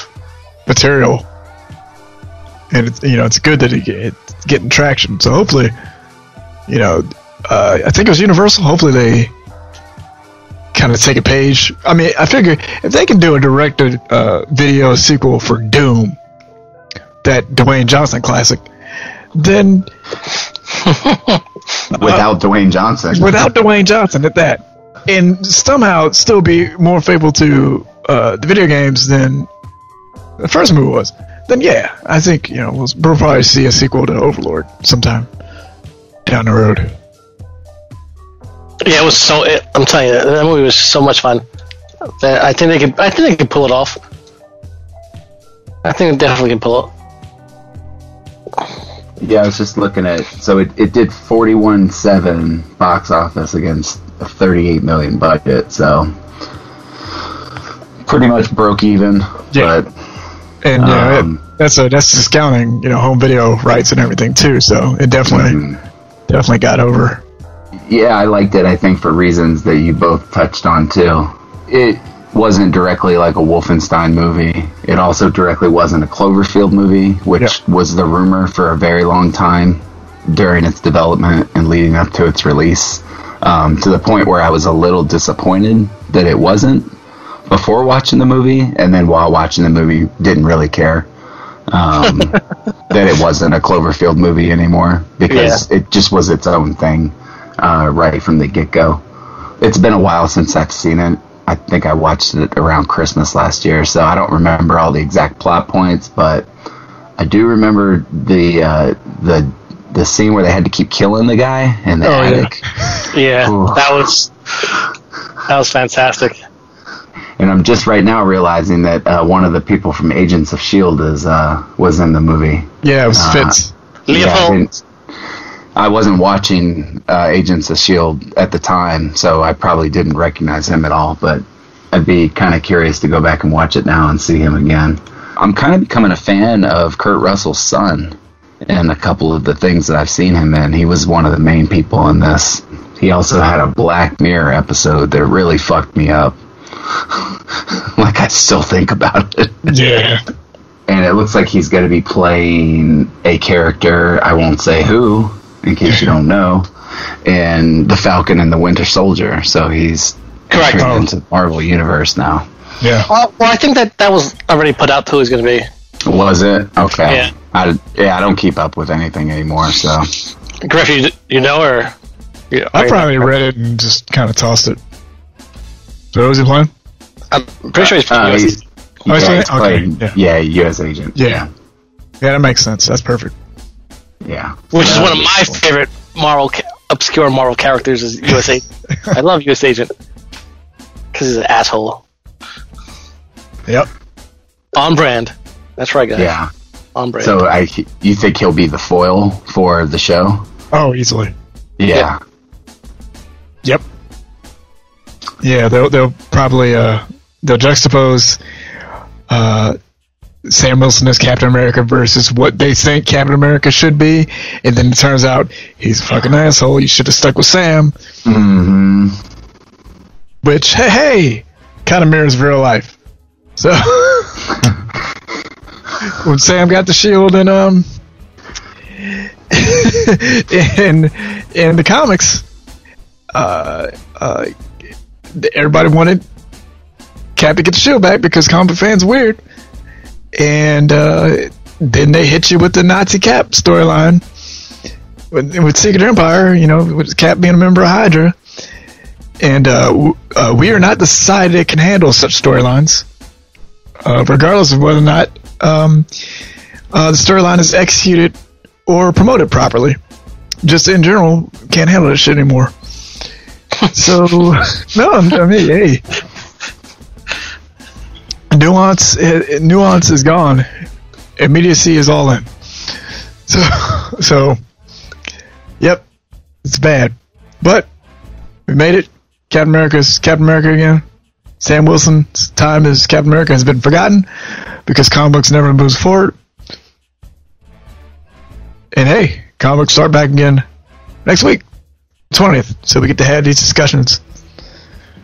material and it's you know it's good that it it's getting traction. So hopefully, you know, uh, I think it was Universal. Hopefully they kind of take a page. I mean, I figure if they can do a directed uh, video sequel for Doom, that Dwayne Johnson classic, then Without Dwayne Johnson. without Dwayne Johnson at that, and somehow still be more faithful to uh, the video games than the first movie was, then yeah, I think you know we'll, we'll probably see a sequel to Overlord sometime down the road. Yeah, it was so. It, I'm telling you, that movie was so much fun. I think they could. I think they could pull it off. I think they definitely can pull it. Yeah, I was just looking at so it, it did forty one seven box office against a thirty eight million budget, so pretty much broke even. Yeah. But And yeah, Um, it, that's a that's discounting you know home video rights and everything too. So it definitely mm, definitely got over. yeah, I liked it I think for reasons that you both touched on too. It wasn't directly like a Wolfenstein movie. It also directly wasn't a Cloverfield movie, which Yeah. was the rumor for a very long time during its development and leading up to its release. Um, to the point where I was a little disappointed that it wasn't before watching the movie, and then while watching the movie, didn't really care um, that it wasn't a Cloverfield movie anymore because it just was its own thing uh, right from the get go. It's been a while since I've seen it. I think I watched it around Christmas last year, so I don't remember all the exact plot points, but I do remember the uh, the the scene where they had to keep killing the guy in the Oh, yeah. attic. Yeah, Ooh. that was that was fantastic. And I'm just right now realizing that uh, one of the people from Agents of Shield is uh, was in the movie. Yeah, it was Uh, Fitz. Yeah, I, I wasn't watching uh, Agents of Shield at the time, so I probably didn't recognize him at all. But I'd be kind of curious to go back and watch it now and see him again. I'm kind of becoming a fan of Kurt Russell's son, and a couple of the things that I've seen him in. He was one of the main people in this. He also had a Black Mirror episode that really fucked me up. like I still think about it Yeah. and it looks like he's going to be playing a character. I won't say who, in case you don't know, in the Falcon and the Winter Soldier. So he's Correct. entering Oh. into the Marvel universe now. Yeah. well, well, I think that that was already put out who he's going to be. Was it okay? Yeah. I, yeah, I don't keep up with anything anymore. So Griff, you, you know, or you I probably read it and just kind of tossed it. So who's he playing? I'm pretty sure he's. uh, he's, Oh, he's yeah, he's it? Okay, playing- yeah. yeah, U.S. agent. Yeah. Yeah, that makes sense. That's perfect. yeah. which is one of my favorite Marvel, ca- obscure Marvel characters is U.S. Agent. I love U.S. Agent because he's an asshole. Yep. On brand. That's right, guys. Yeah. On brand. So I, you think he'll be the foil for the show? Oh, easily. Yeah. Yep. Yeah, they'll they'll probably uh they'll juxtapose uh Sam Wilson as Captain America versus what they think Captain America should be, and then it turns out he's a fucking asshole. You should have stuck with Sam, hmm which hey hey, kind of mirrors real life. So when Sam got the shield and um in in the comics, uh, uh, everybody wanted Cap to get the shield back because comic fans weird, and uh, then they hit you with the Nazi Cap storyline with, with Secret Empire. You know, with Cap being a member of Hydra, and uh, w- uh, we are not the society that can handle such storylines, uh, regardless of whether or not um, uh, the storyline is executed or promoted properly. Just in general, can't handle this shit anymore. So no, I mean, hey, nuance, eh, nuance is gone. Immediacy is all in. So, so, yep, it's bad, but we made it. Captain America's Captain America again. Sam Wilson's time as Captain America has been forgotten because comic books never moves forward. And hey, comic books start back again next week, 20th. So we get to have these discussions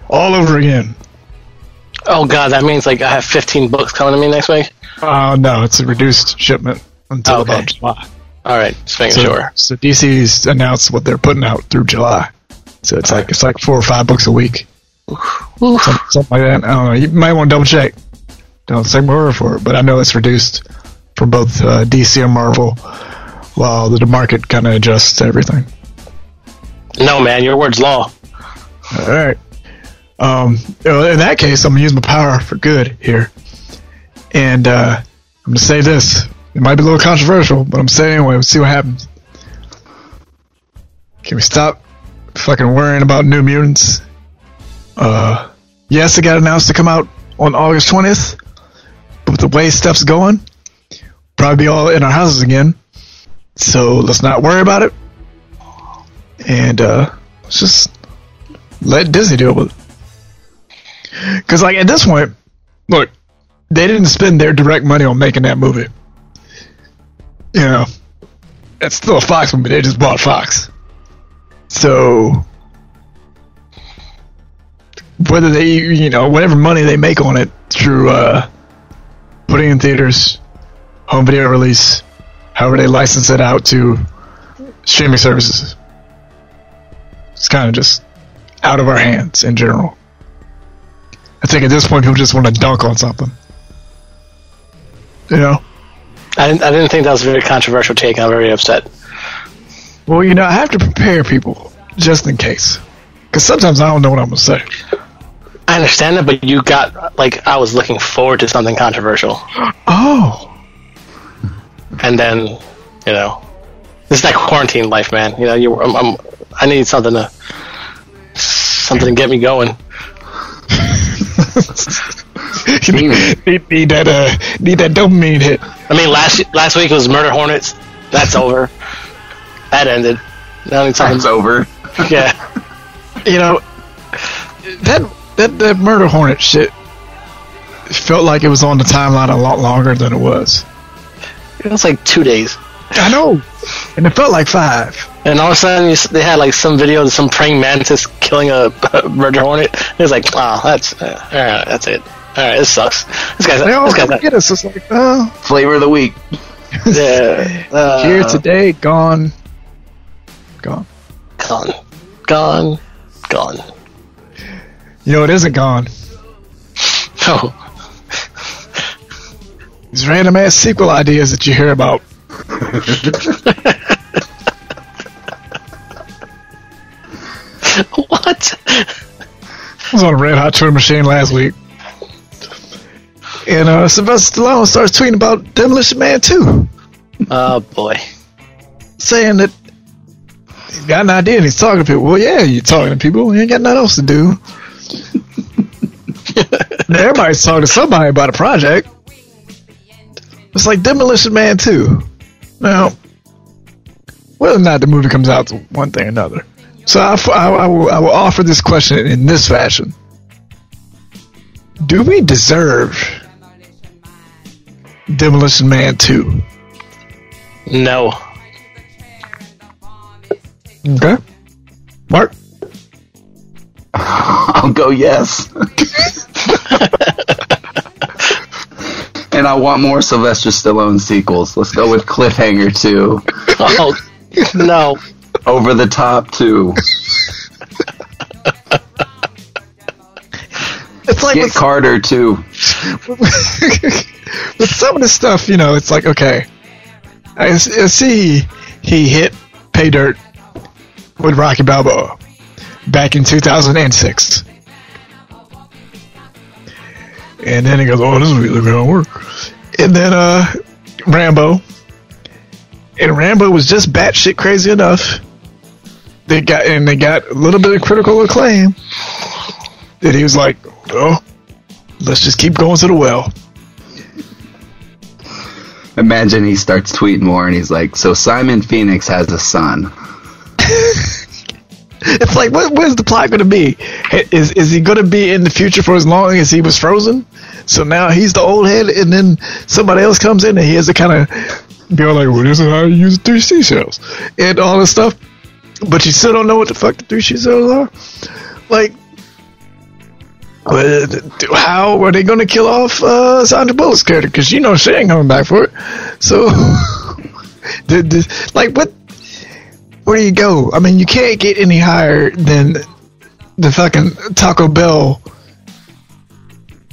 all over again. Oh god, that means like I have 15 books coming to me next week. Uh, no, it's a reduced shipment until okay. about July. All right, just making So, sure. so DC's announced what they're putting out through July. So it's like it's like four or five books a week, Oof. something, like that. I don't know. You might want to double check. Don't take my word for it, but I know it's reduced for both uh, DC and Marvel, while the market kind of adjusts to everything. No, man, your word's law. All right. Um, in that case, I'm gonna use my power for good here, and uh, I'm gonna say this. It might be a little controversial, but I'm saying it anyway. We'll see what happens. Can we stop fucking worrying about New Mutants? Uh, yes, it got announced to come out on August 20th, but with the way stuff's going, probably be all in our houses again. So let's not worry about it, and uh, let's just let Disney deal with it. Because, like, at this point, look, they didn't spend their direct money on making that movie. You know, it's still a Fox movie. They just bought Fox. So, whether they, you know, whatever money they make on it through uh, putting in theaters, home video release, however they license it out to streaming services, it's kind of just out of our hands in general. I think at this point people just want to dunk on something. You know. I didn't, I didn't think that was a very controversial take. I'm very upset. Well, you know, I have to prepare people just in case, because sometimes I don't know what I'm gonna say. I understand that, but you got like I was looking forward to something controversial, Oh, and then you know, this is like quarantine life, man. You know, you I'm, I'm I need something to something to get me going. You need, need, need that uh, need that dopamine hit. I mean, last last week was Murder Hornets. That's over. That ended. Now I need something. It's over. Yeah. You know, that that that murder hornet shit felt like it was on the timeline a lot longer than it was. It was like two days. I know, and it felt like five. And all of a sudden, you, they had like some video of some praying mantis killing a, murder hornet. It was like, oh, that's uh, all right. That's it. All right, this sucks. This guy's They all this guy's get us. It's like, oh, Flavor of the week. yeah, uh, here today, gone, gone. gone, gone, gone. You know, it isn't gone. Oh, These random ass sequel ideas that you hear about. what? I was on a Red Hot Tour Machine last week. And uh, Sylvester Stallone starts tweeting about Demolition Man 2, Oh boy. saying that he's got an idea and he's talking to people. Well, yeah, you're talking to people. You ain't got nothing else to do. Everybody's talking to somebody about a project. It's like Demolition Man 2. Now, whether or not the movie comes out, one thing or another. So I, I, I, will, I will offer this question in this fashion. Do we deserve Demolition Man 2? No. Okay. Mark? I'll go yes. and I want more Sylvester Stallone sequels. Let's go with Cliffhanger 2. Oh no. Over the Top too. It's like Get with, Carter too. with some of the stuff, you know, it's like, okay. I see he hit pay dirt with Rocky Balboa back in 2006. And then he goes, oh, this is really going to work. And then uh, Rambo. And Rambo was just batshit crazy enough. They got and they got a little bit of critical acclaim that he was like, oh, let's just keep going to the well. Imagine he starts tweeting more and he's like, So Simon Phoenix has a son. It's like, what, where's the plot going to be? Is is he going to be in the future for as long as he was frozen? So now he's the old head, and then somebody else comes in and he has to kind of be like, well, this is how you use 3 seashells and all this stuff. But you still don't know what the fuck the 3 seashells are. Like, how are they going to kill off uh, Sandra Bullock's character? Because you know she ain't coming back for it. So, like, what? where do you go? I mean, you can't get any higher than the fucking Taco Bell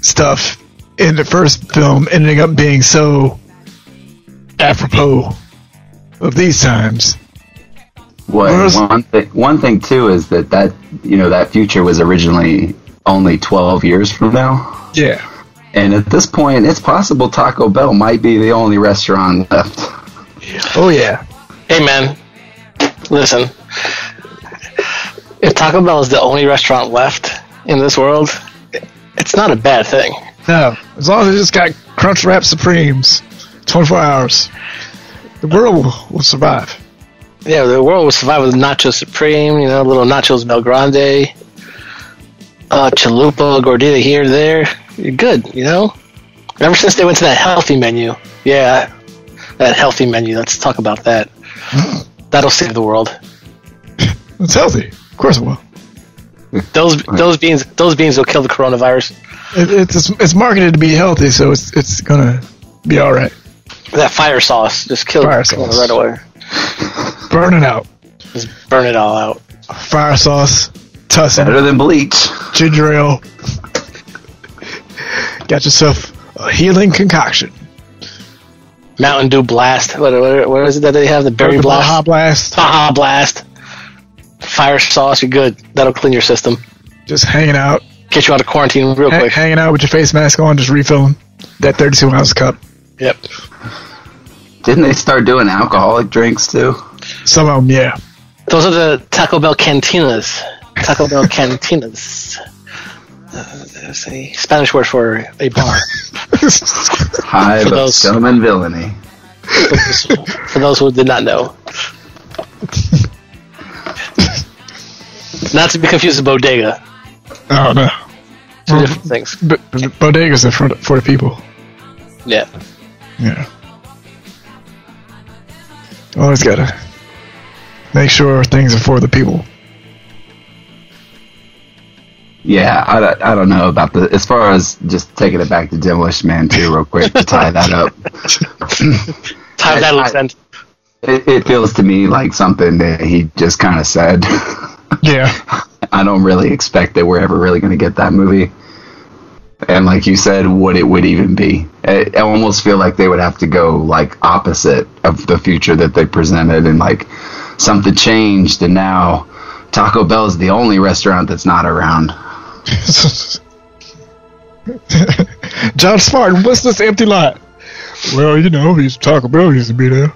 stuff in the first film ending up being so apropos of these times. What Whereas- one thing? One thing too is that that you know that future was originally only twelve years from now, Yeah. and at this point, it's possible Taco Bell might be the only restaurant left. Oh yeah. Hey man, listen. If Taco Bell is the only restaurant left in this world, it's not a bad thing. No, as long as it just got Crunch Wrap Supremes, 24 hours, the world will, will survive. Yeah, the world will survive with Nacho Supreme, you know, little Nachos Bel Grande, uh, Chalupa, Gordita here, there. You're good, you know? Ever since they went to that healthy menu, yeah, that healthy menu, let's talk about that. That'll save the world. It's healthy. Of course it will. Those those beans those beans will kill the coronavirus. It, it's it's marketed to be healthy, so it's it's gonna be all right. That fire sauce just kills Fire it sauce. right away. Burn it out. Just burn it all out. Fire sauce, tussin, Better than bleach. ginger ale. Got yourself a healing concoction. Mountain Dew Blast. What, what, what is it that they have? The Berry The Blast? Baja Blast. Baja Blast. Fire sauce, you're good. That'll clean your system. Just hanging out. Get you out of quarantine real Ha- quick. hanging out with your face mask on, just refilling that 32 ounce cup. Yep. Didn't they start doing alcoholic drinks too? Some of them, yeah. Those are the Taco Bell cantinas. Taco Bell cantinas. Uh, there's a Spanish word for a bar. Hive For of scum and villainy. for those who did not know. Not to be confused with bodega. oh, no. Two different things. B- b- bodegas are for the, for the people. Yeah. Yeah. Always gotta make sure things are for the people. Yeah, I, don't- I don't know about the as far as just taking it back to Demolition Man too, real quick to tie that up. Time I- that loose end. It, it feels to me like something that he just kind of said. Yeah. I don't really expect that we're ever really going to get that movie. And like you said, what it would even be. I, I almost feel like they would have to go like opposite of the future that they presented, and like something changed, and now Taco Bell is the only restaurant that's not around. John Spartan, what's this empty lot? Well, you know, he's Taco Bell used to be there.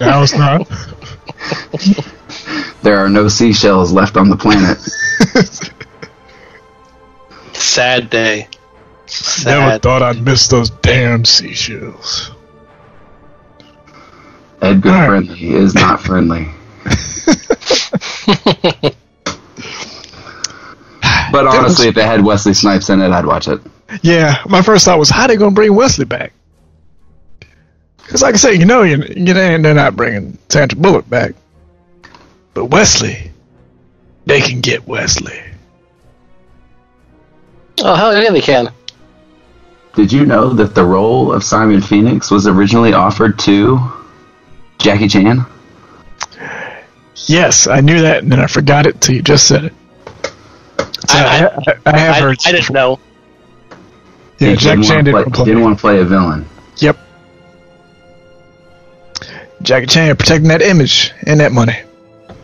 now it's not. There are no seashells left on the planet. Sad day. Never thought I'd miss those damn seashells. Edgar Alright. Friendly is not friendly. but honestly, if it had Wesley Snipes in it, I'd watch it. Yeah, my first thought was, how they gonna bring Wesley back? Because, like I say, you know, you, you know, they're not bringing Sandra Bullock back, but Wesley, they can get Wesley. Oh, hell yeah, they can. Did you know that the role of Simon Phoenix was originally offered to Jackie Chan? Yes, I knew that, and then I forgot it till you just said it. So I- I, I, I have I, heard. I didn't know. Yeah, He Jackie Chan didn't play, play. didn't want to play a villain. Yep. Jackie Chan protecting that image and that money.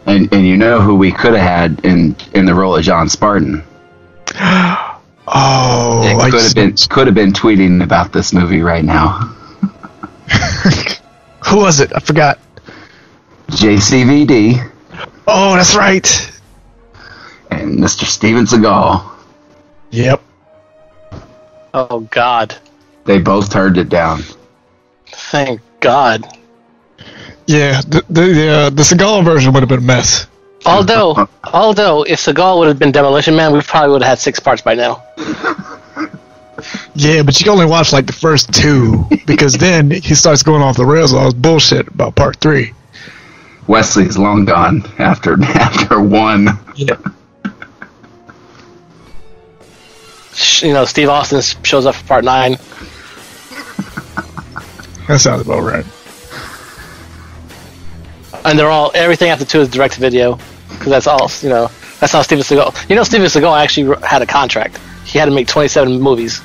And and you know who we could have had in in the role of John Spartan? Oh, It like could have been could have been tweeting about this movie right now. who was it? I forgot. JCVD Oh, that's right. and Mr. Steven Seagal. Yep. Oh, God. They both turned it down. Thank God. Yeah, the the the, uh, the Seagal version would have been a mess. Although, although, if Seagal would have been Demolition Man, we probably would have had six parts by now. Yeah, but you can only watch like the first two because then he starts going off the rails with all this bullshit about part three. Wesley's long gone after after one. Yeah. You know, Steve Austin shows up for part nine. That sounds about right. and they're all everything after two is direct to video because that's all you know. That's how Steven Seagal. You know, Steven Seagal actually had a contract. He had to make 27 movies,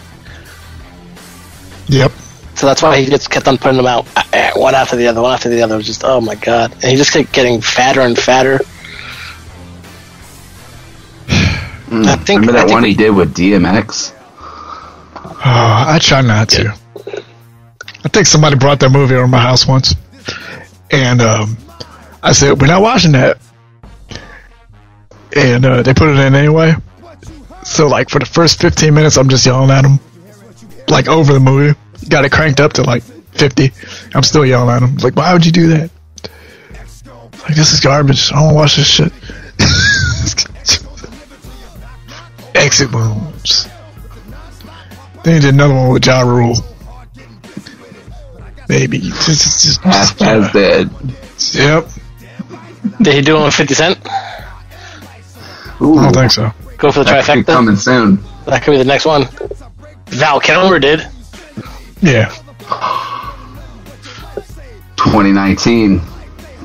Yep. so that's why he just kept on putting them out uh, uh, one after the other, one after the other. It was just oh my god, and he just kept getting fatter and fatter. I think Remember I that think one we- he did with DMX? Oh, I try not to. I think somebody brought that movie over my house once, and um, I said we're not watching that, and uh, they put it in anyway. So like for the first 15 minutes, I'm just yelling at them, like over the movie. Got it cranked up to like 50. I'm still yelling at them. Like, why would you do that? Like this is garbage. I don't watch this shit. Exit wounds. Then he did another one with Ja Rule. Maybe. Just, just, just, Half as uh, dead. Yep. Did he do it with 50 Cent? Ooh, I don't think so. Go for the that could be trifecta. coming soon. That could be the next one. Val Kilmer did. Yeah. 2019,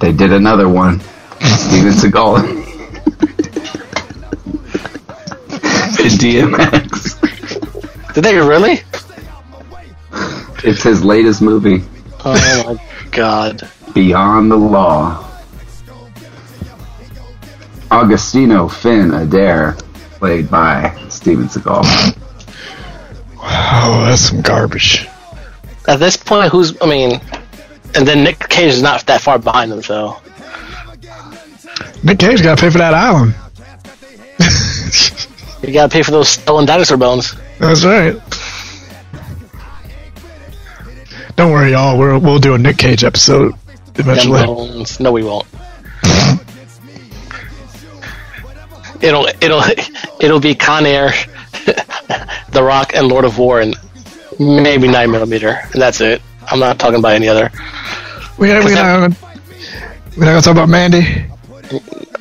they did another one. Steven Seagal. and DMX. Did they really? It's his latest movie, Oh my god. Beyond the Law. Augustino Finn Adair, played by Steven Seagal. Wow, that's some garbage. At this point, who's? I mean, and then Nick Cage is not that far behind them, so Nick Cage got to pay for that island. you gotta pay for those stolen dinosaur bones. That's right. Don't worry, y'all. We're, we'll do a Nick Cage episode eventually. bones. No, we won't. it'll it'll it'll be Con Air, The Rock, and Lord of War, and maybe nine millimeter, and that's it. I'm not talking about any other. We, we're, not gonna, we're not gonna talk about Mandy.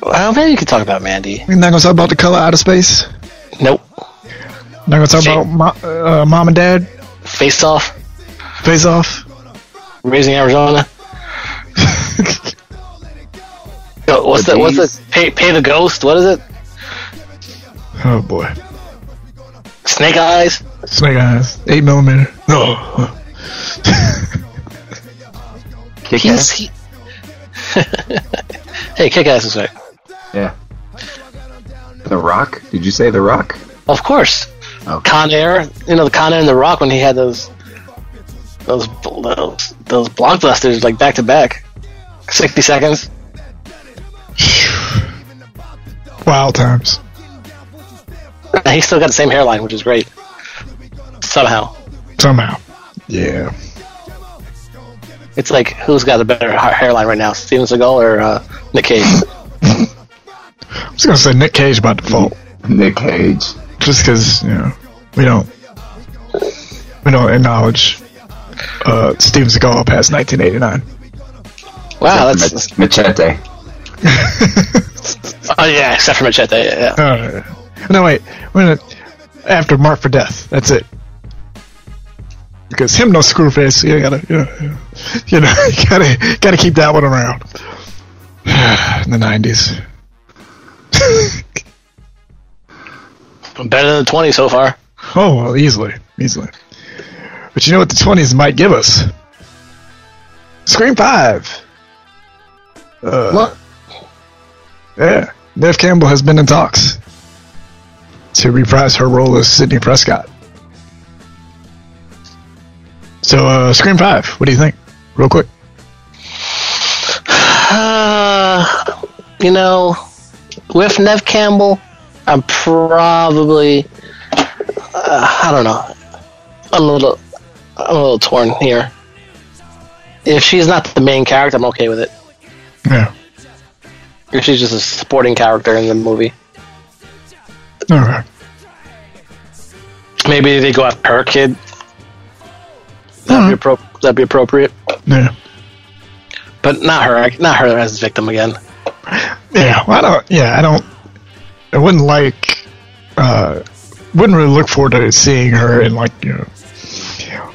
Well, maybe you could talk about Mandy. We're not gonna talk about the color out of space. Nope. Not gonna talk Shit. about mo- uh, mom and dad. Face Off, Face off. Raising Arizona. Yo, What's The the what's the pay, pay the ghost? What is it? Oh boy. Snake Eyes. Snake eyes. Eight millimeter. No. Kick He's ass. he. hey, kick ass is right. Yeah. The Rock? Did you say The Rock? Of course. Okay. Con Air, you know the Con Air and the Rock when he had those those those, those blockbusters like back to back, sixty seconds. Wild times. And he still got the same hairline, which is great. Somehow, Somehow. Yeah. it's like who's got a better ha- hairline right now, Steven Seagal or uh, Nick Cage? I was gonna say Nick Cage by default, Nick Cage. just because you know we don't we don't acknowledge uh, Steven Seagal past 1989. Wow, that's Machete. oh yeah, except for Machete. Yeah, yeah. Uh, no, wait. We're gonna, after Mark for Death. That's it. Because him no screwface. You gotta, you know, you know, you gotta, gotta keep that one around. In the nineties. better than the twenty so far. Oh well, easily, easily. But you know what the twenties might give us? Scream Five. Uh, What? Yeah, Nev Campbell has been in talks to reprise her role as Sidney Prescott. So, uh, Scream Five. What do you think? Real quick. Uh, you know, with Nev Campbell, I'm probably uh, I don't know. I'm a little I'm a little torn here. If she's not the main character, I'm okay with it. Yeah. If she's just a supporting character in the movie, right. maybe they go after her kid. That'd be, appro- that'd be appropriate, Yeah. but not her. Not her as victim again. Yeah. Well, I don't. Yeah, I don't. I wouldn't like. Uh, wouldn't really look forward to seeing her in like you know,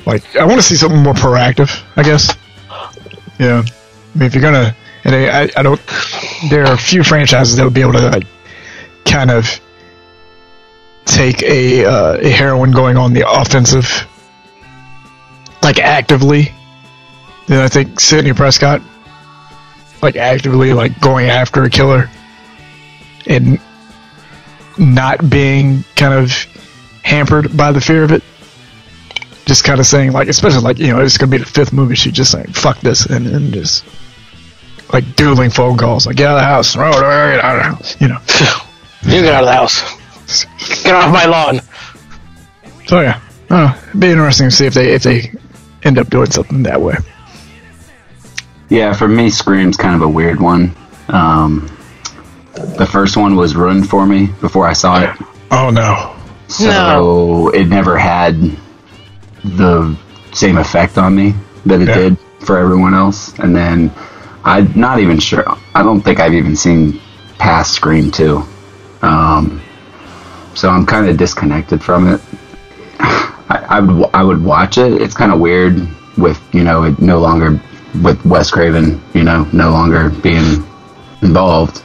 like I want to see something more proactive. I guess. Yeah. I mean, if you're gonna, and I, I don't. There are a few franchises that would be able to like, kind of take a uh, a heroine going on the offensive, like actively. Then I think Sidney Prescott like actively like going after a killer and not being kind of hampered by the fear of it. Just kind of saying like, especially like you know, it's gonna be the fifth movie. She just saying fuck this and, and just like doodling phone calls like get out of the house, you know. You get out of the house. Get off my lawn. So yeah, oh, it'd be interesting to see if they if they end up doing something that way. Yeah, for me, Scream's kind of a weird one. Um, the first one was ruined for me before I saw it, Oh no, so it never had the same effect on me that it Yeah. did for everyone else. And then I'm not even sure. I don't think I've even seen past Scream two. Um, so I'm kind of disconnected from it. I, I would I would watch it. It's kind of weird with you know it no longer with Wes Craven you know no longer being involved.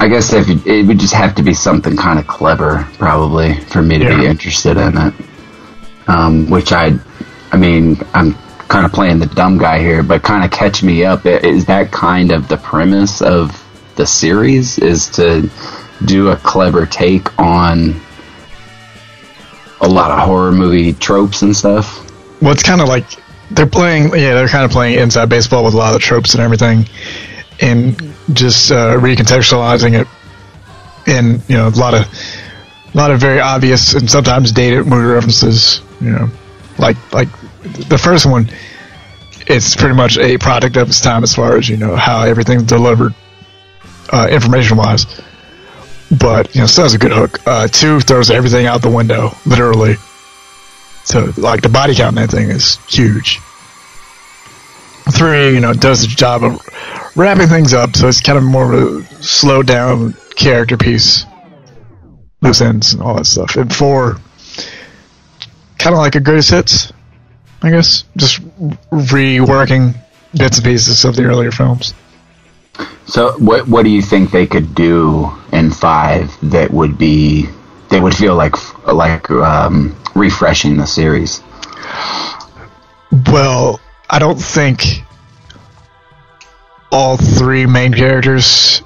I guess if it, it would just have to be something kind of clever probably for me to be interested in it. um, which I, I mean, I'm kind of playing the dumb guy here, but kind of catch me up. Is that kind of the premise of the series? Is to do a clever take on a lot of horror movie tropes and stuff? well, it's kind of like they're playing. Yeah, they're kind of playing inside baseball with a lot of tropes and everything, and just uh, recontextualizing it. And you know, a lot of, a lot of very obvious and sometimes dated movie references. You know, like like the first one. It's pretty much a product of its time as far as you know how everything's delivered, uh, information wise. But you know, still has a good hook. Uh, two throws everything out the window, literally. So, like, the body count in that thing is huge. Three, you know, does the job of wrapping things up, so it's kind of more of a slowed down character piece. Loose ends and all that stuff. And four, kind of like a greatest hits, I guess. Just reworking bits and pieces of the earlier films. So, what what do you think they could do in five that would be that would feel like like um, refreshing the series? Well, I don't think all three main characters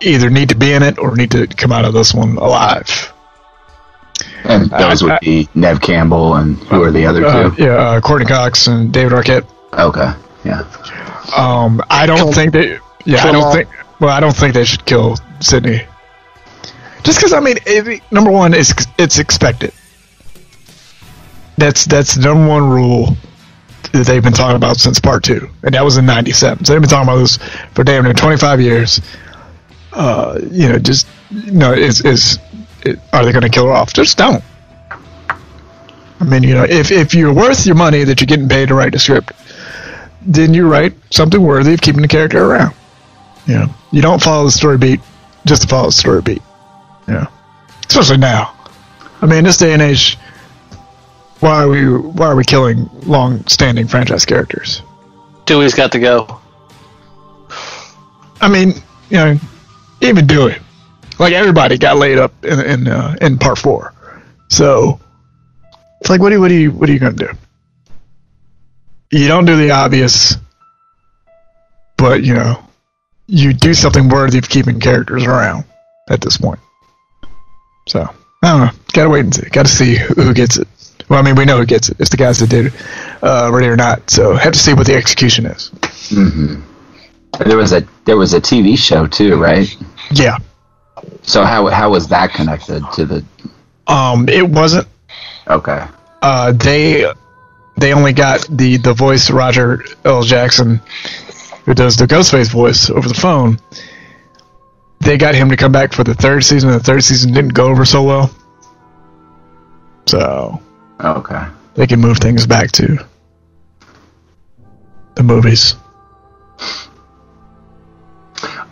either need to be in it or need to come out of this one alive. And those I- would be Neve Campbell and who are the other Uh, two? yeah, uh, Courteney Cox and David Arquette. Okay, yeah. Um, I don't think they. Yeah, I don't think. Well, I don't think they should kill Sidney. Just because I mean, it, number one, it's it's expected. That's that's the number one rule that they've been talking about since part two, and that was in '97. So they've been talking about this for damn near 25 years. Uh, you know, just you know, is is it, are they going to kill her off? Just don't. I mean, you know, if if you're worth your money that you're getting paid to write the script, then you write something worthy of keeping the character around. You know, you don't follow the story beat just to follow the story beat. Yeah. especially now. I mean, in this day and age, why are we why are we killing long-standing franchise characters? Dewey's got to go. I mean, you know, even do it. Like everybody got laid up in in uh, in part four, so it's like, what do you, what do you what are you gonna do? You don't do the obvious, but you know, you do something worthy of keeping characters around at this point. So I don't know. Gotta wait and see. Gotta see who, gets it. Well, I mean, we know who gets it. It's the guys that did uh, ready or not. So have to see what the execution is. Mm-hmm. There was a there was a TV show too, right? Yeah. So how how was that connected to the? Um, it wasn't Okay, uh, they they only got the the voice Roger L. Jackson, who does the Ghostface voice over the phone. They got him to come back for the third season. and The third season didn't go over so well, so okay. they can move things back to the movies.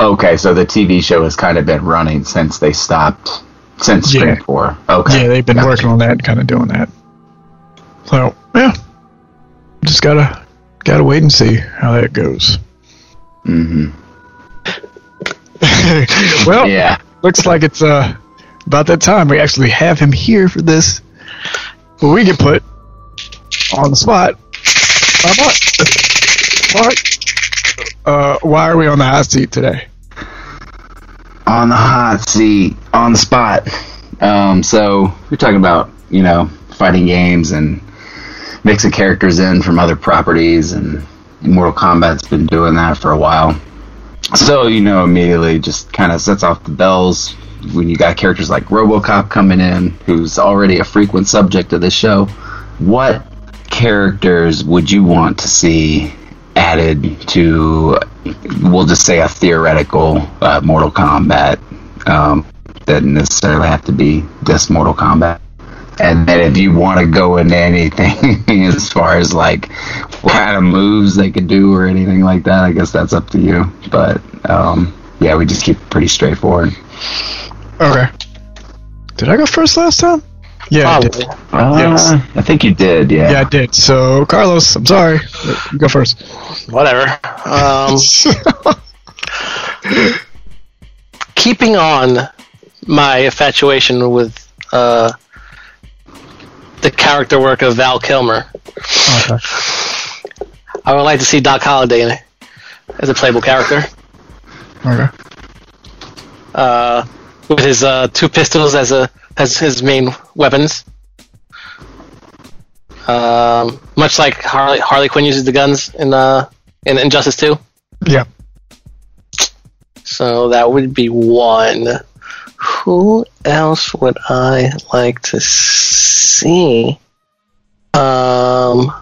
Okay, so the TV show has kind of been running since they stopped since Yeah. Four. Okay, Yeah, they've been Gotcha. working on that, kind of doing that. So yeah, just gotta gotta wait and see how that goes. Mhm. well, Yeah. looks like it's uh about that time we actually have him here for this where we get put on the spot by Mark. Mark, uh, why are we on the hot seat today? on the hot seat, on the spot. Um, so we're talking about you know fighting games and mixing characters in from other properties, and Mortal Kombat's been doing that for a while. So you know immediately just kind of sets off the bells when you got characters like RoboCop coming in, who's already a frequent subject of this show. What characters would you want to see added to we'll just say a theoretical uh, Mortal Kombat. Um, doesn't necessarily have to be this Mortal Kombat. And then if you want to go into anything as far as like what kind of moves they could do or anything like that, I guess that's up to you. But um, yeah, we just keep it pretty straightforward. Okay. Did I go first last time? Yeah, I did. Probably. Uh, Yes. I think you did. Yeah. Yeah, I did. So, Carlos, I'm sorry. You go first. Whatever. Um, keeping on my infatuation with uh, the character work of Val Kilmer. Okay. I would like to see Doc Holliday in it as a playable character, Okay. uh, with his uh, two pistols as a as his main weapons. Um, much like Harley Harley Quinn uses the guns in uh, in Injustice Two. Yeah. So that would be one. Who else would I like to see? Um,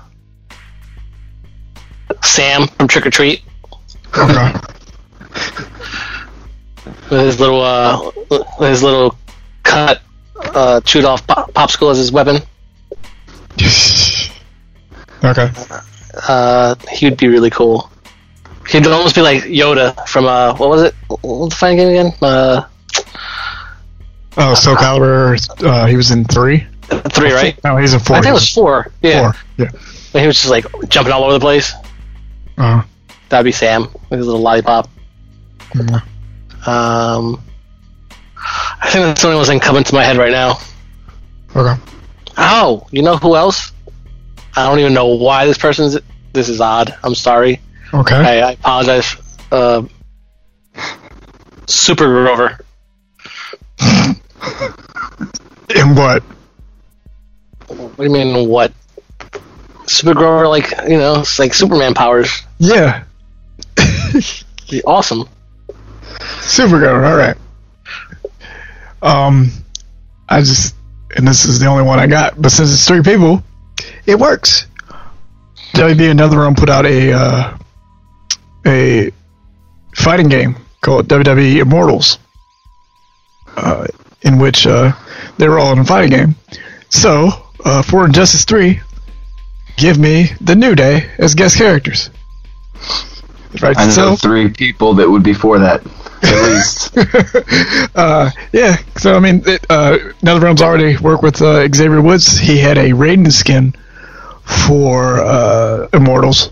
Sam from Trick 'r Treat Okay. with his little uh, his little cut uh, chewed off pop- popsicle as his weapon. okay. Uh, he would be really cool. He'd almost be like Yoda from uh, what was it? What was the fighting game again? Uh, Oh, Soul Calibur. Uh, he was in three. three, right? No, he's in four. I think it was four. Yeah. Four. Yeah. When he was just like jumping all over the place. Uh, That'd be Sam with his little lollipop. mm, Um, I think that's the only one that's coming to my head right now. okay. Oh, you know who else? I don't even know why this person's. This is odd. I'm sorry. Okay. I, I apologize. Uh, Super Grover. In what? What do you mean? What? Super Grover, like you know, it's like Superman powers. Yeah. Awesome. Super good. All right. Um, I just, and this is the only one I got, but since it's three people, it works. WB NetherRealm put out a uh, a fighting game called WWE Immortals, uh, in which uh, they were all in a fighting game. So uh, for Injustice Three, give me the New Day as guest characters. Right. I know so three people that would be for that, at least. uh, yeah. So I mean, it, uh, NetherRealm's already worked with uh, Xavier Woods. He had a Raiden skin for uh, Immortals,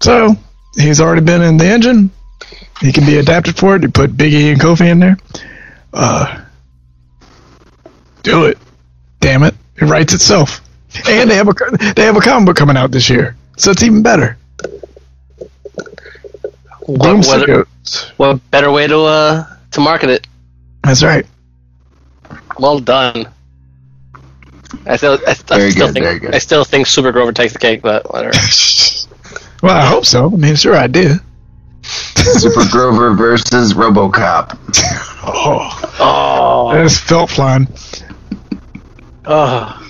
so he's already been in the engine. He can be adapted for it. You put Big E and Kofi in there. Uh, do it. Damn it! It writes itself. And they have a they have a comic book coming out this year, so it's even better. What, Boom what, what better way to uh to market it? That's right. Well done. I still, I, I Very still good, think. I still think Super Grover takes the cake, but whatever. well, I hope so. I mean, it's your idea. Super Grover versus RoboCop. Oh, Oh, that's felt flying. Oh,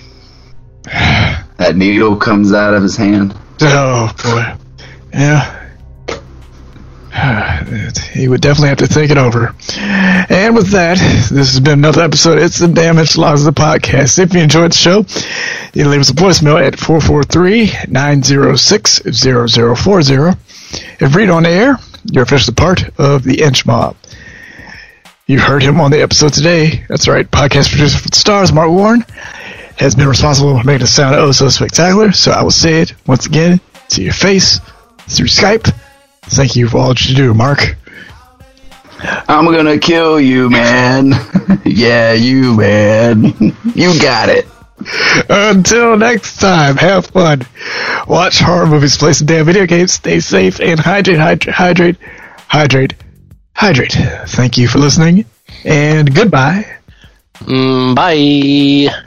That needle comes out of his hand. Oh boy, yeah. Ah, he would definitely have to think it over. And with that, this has been another episode. It's the Damage Laws of the podcast. If you enjoyed the show, you can leave us a voicemail at 443-906-0040. If read on air, you're officially part of the Inch Mob. You heard him on the episode today. That's right, podcast producer for the stars, Mark Warren, has been responsible for making it sound oh so spectacular. So I will say it once again to your face through Skype. Thank you for all that you do, Mark. I'm gonna kill you, man. yeah, you, man. you got it. Until next time, have fun. Watch horror movies, play some damn video games, stay safe, and hydrate, hydrate, hydrate, hydrate, hydrate. Thank you for listening, and goodbye. mm, bye.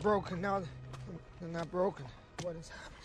Broken. Now they're not broken. What is happening?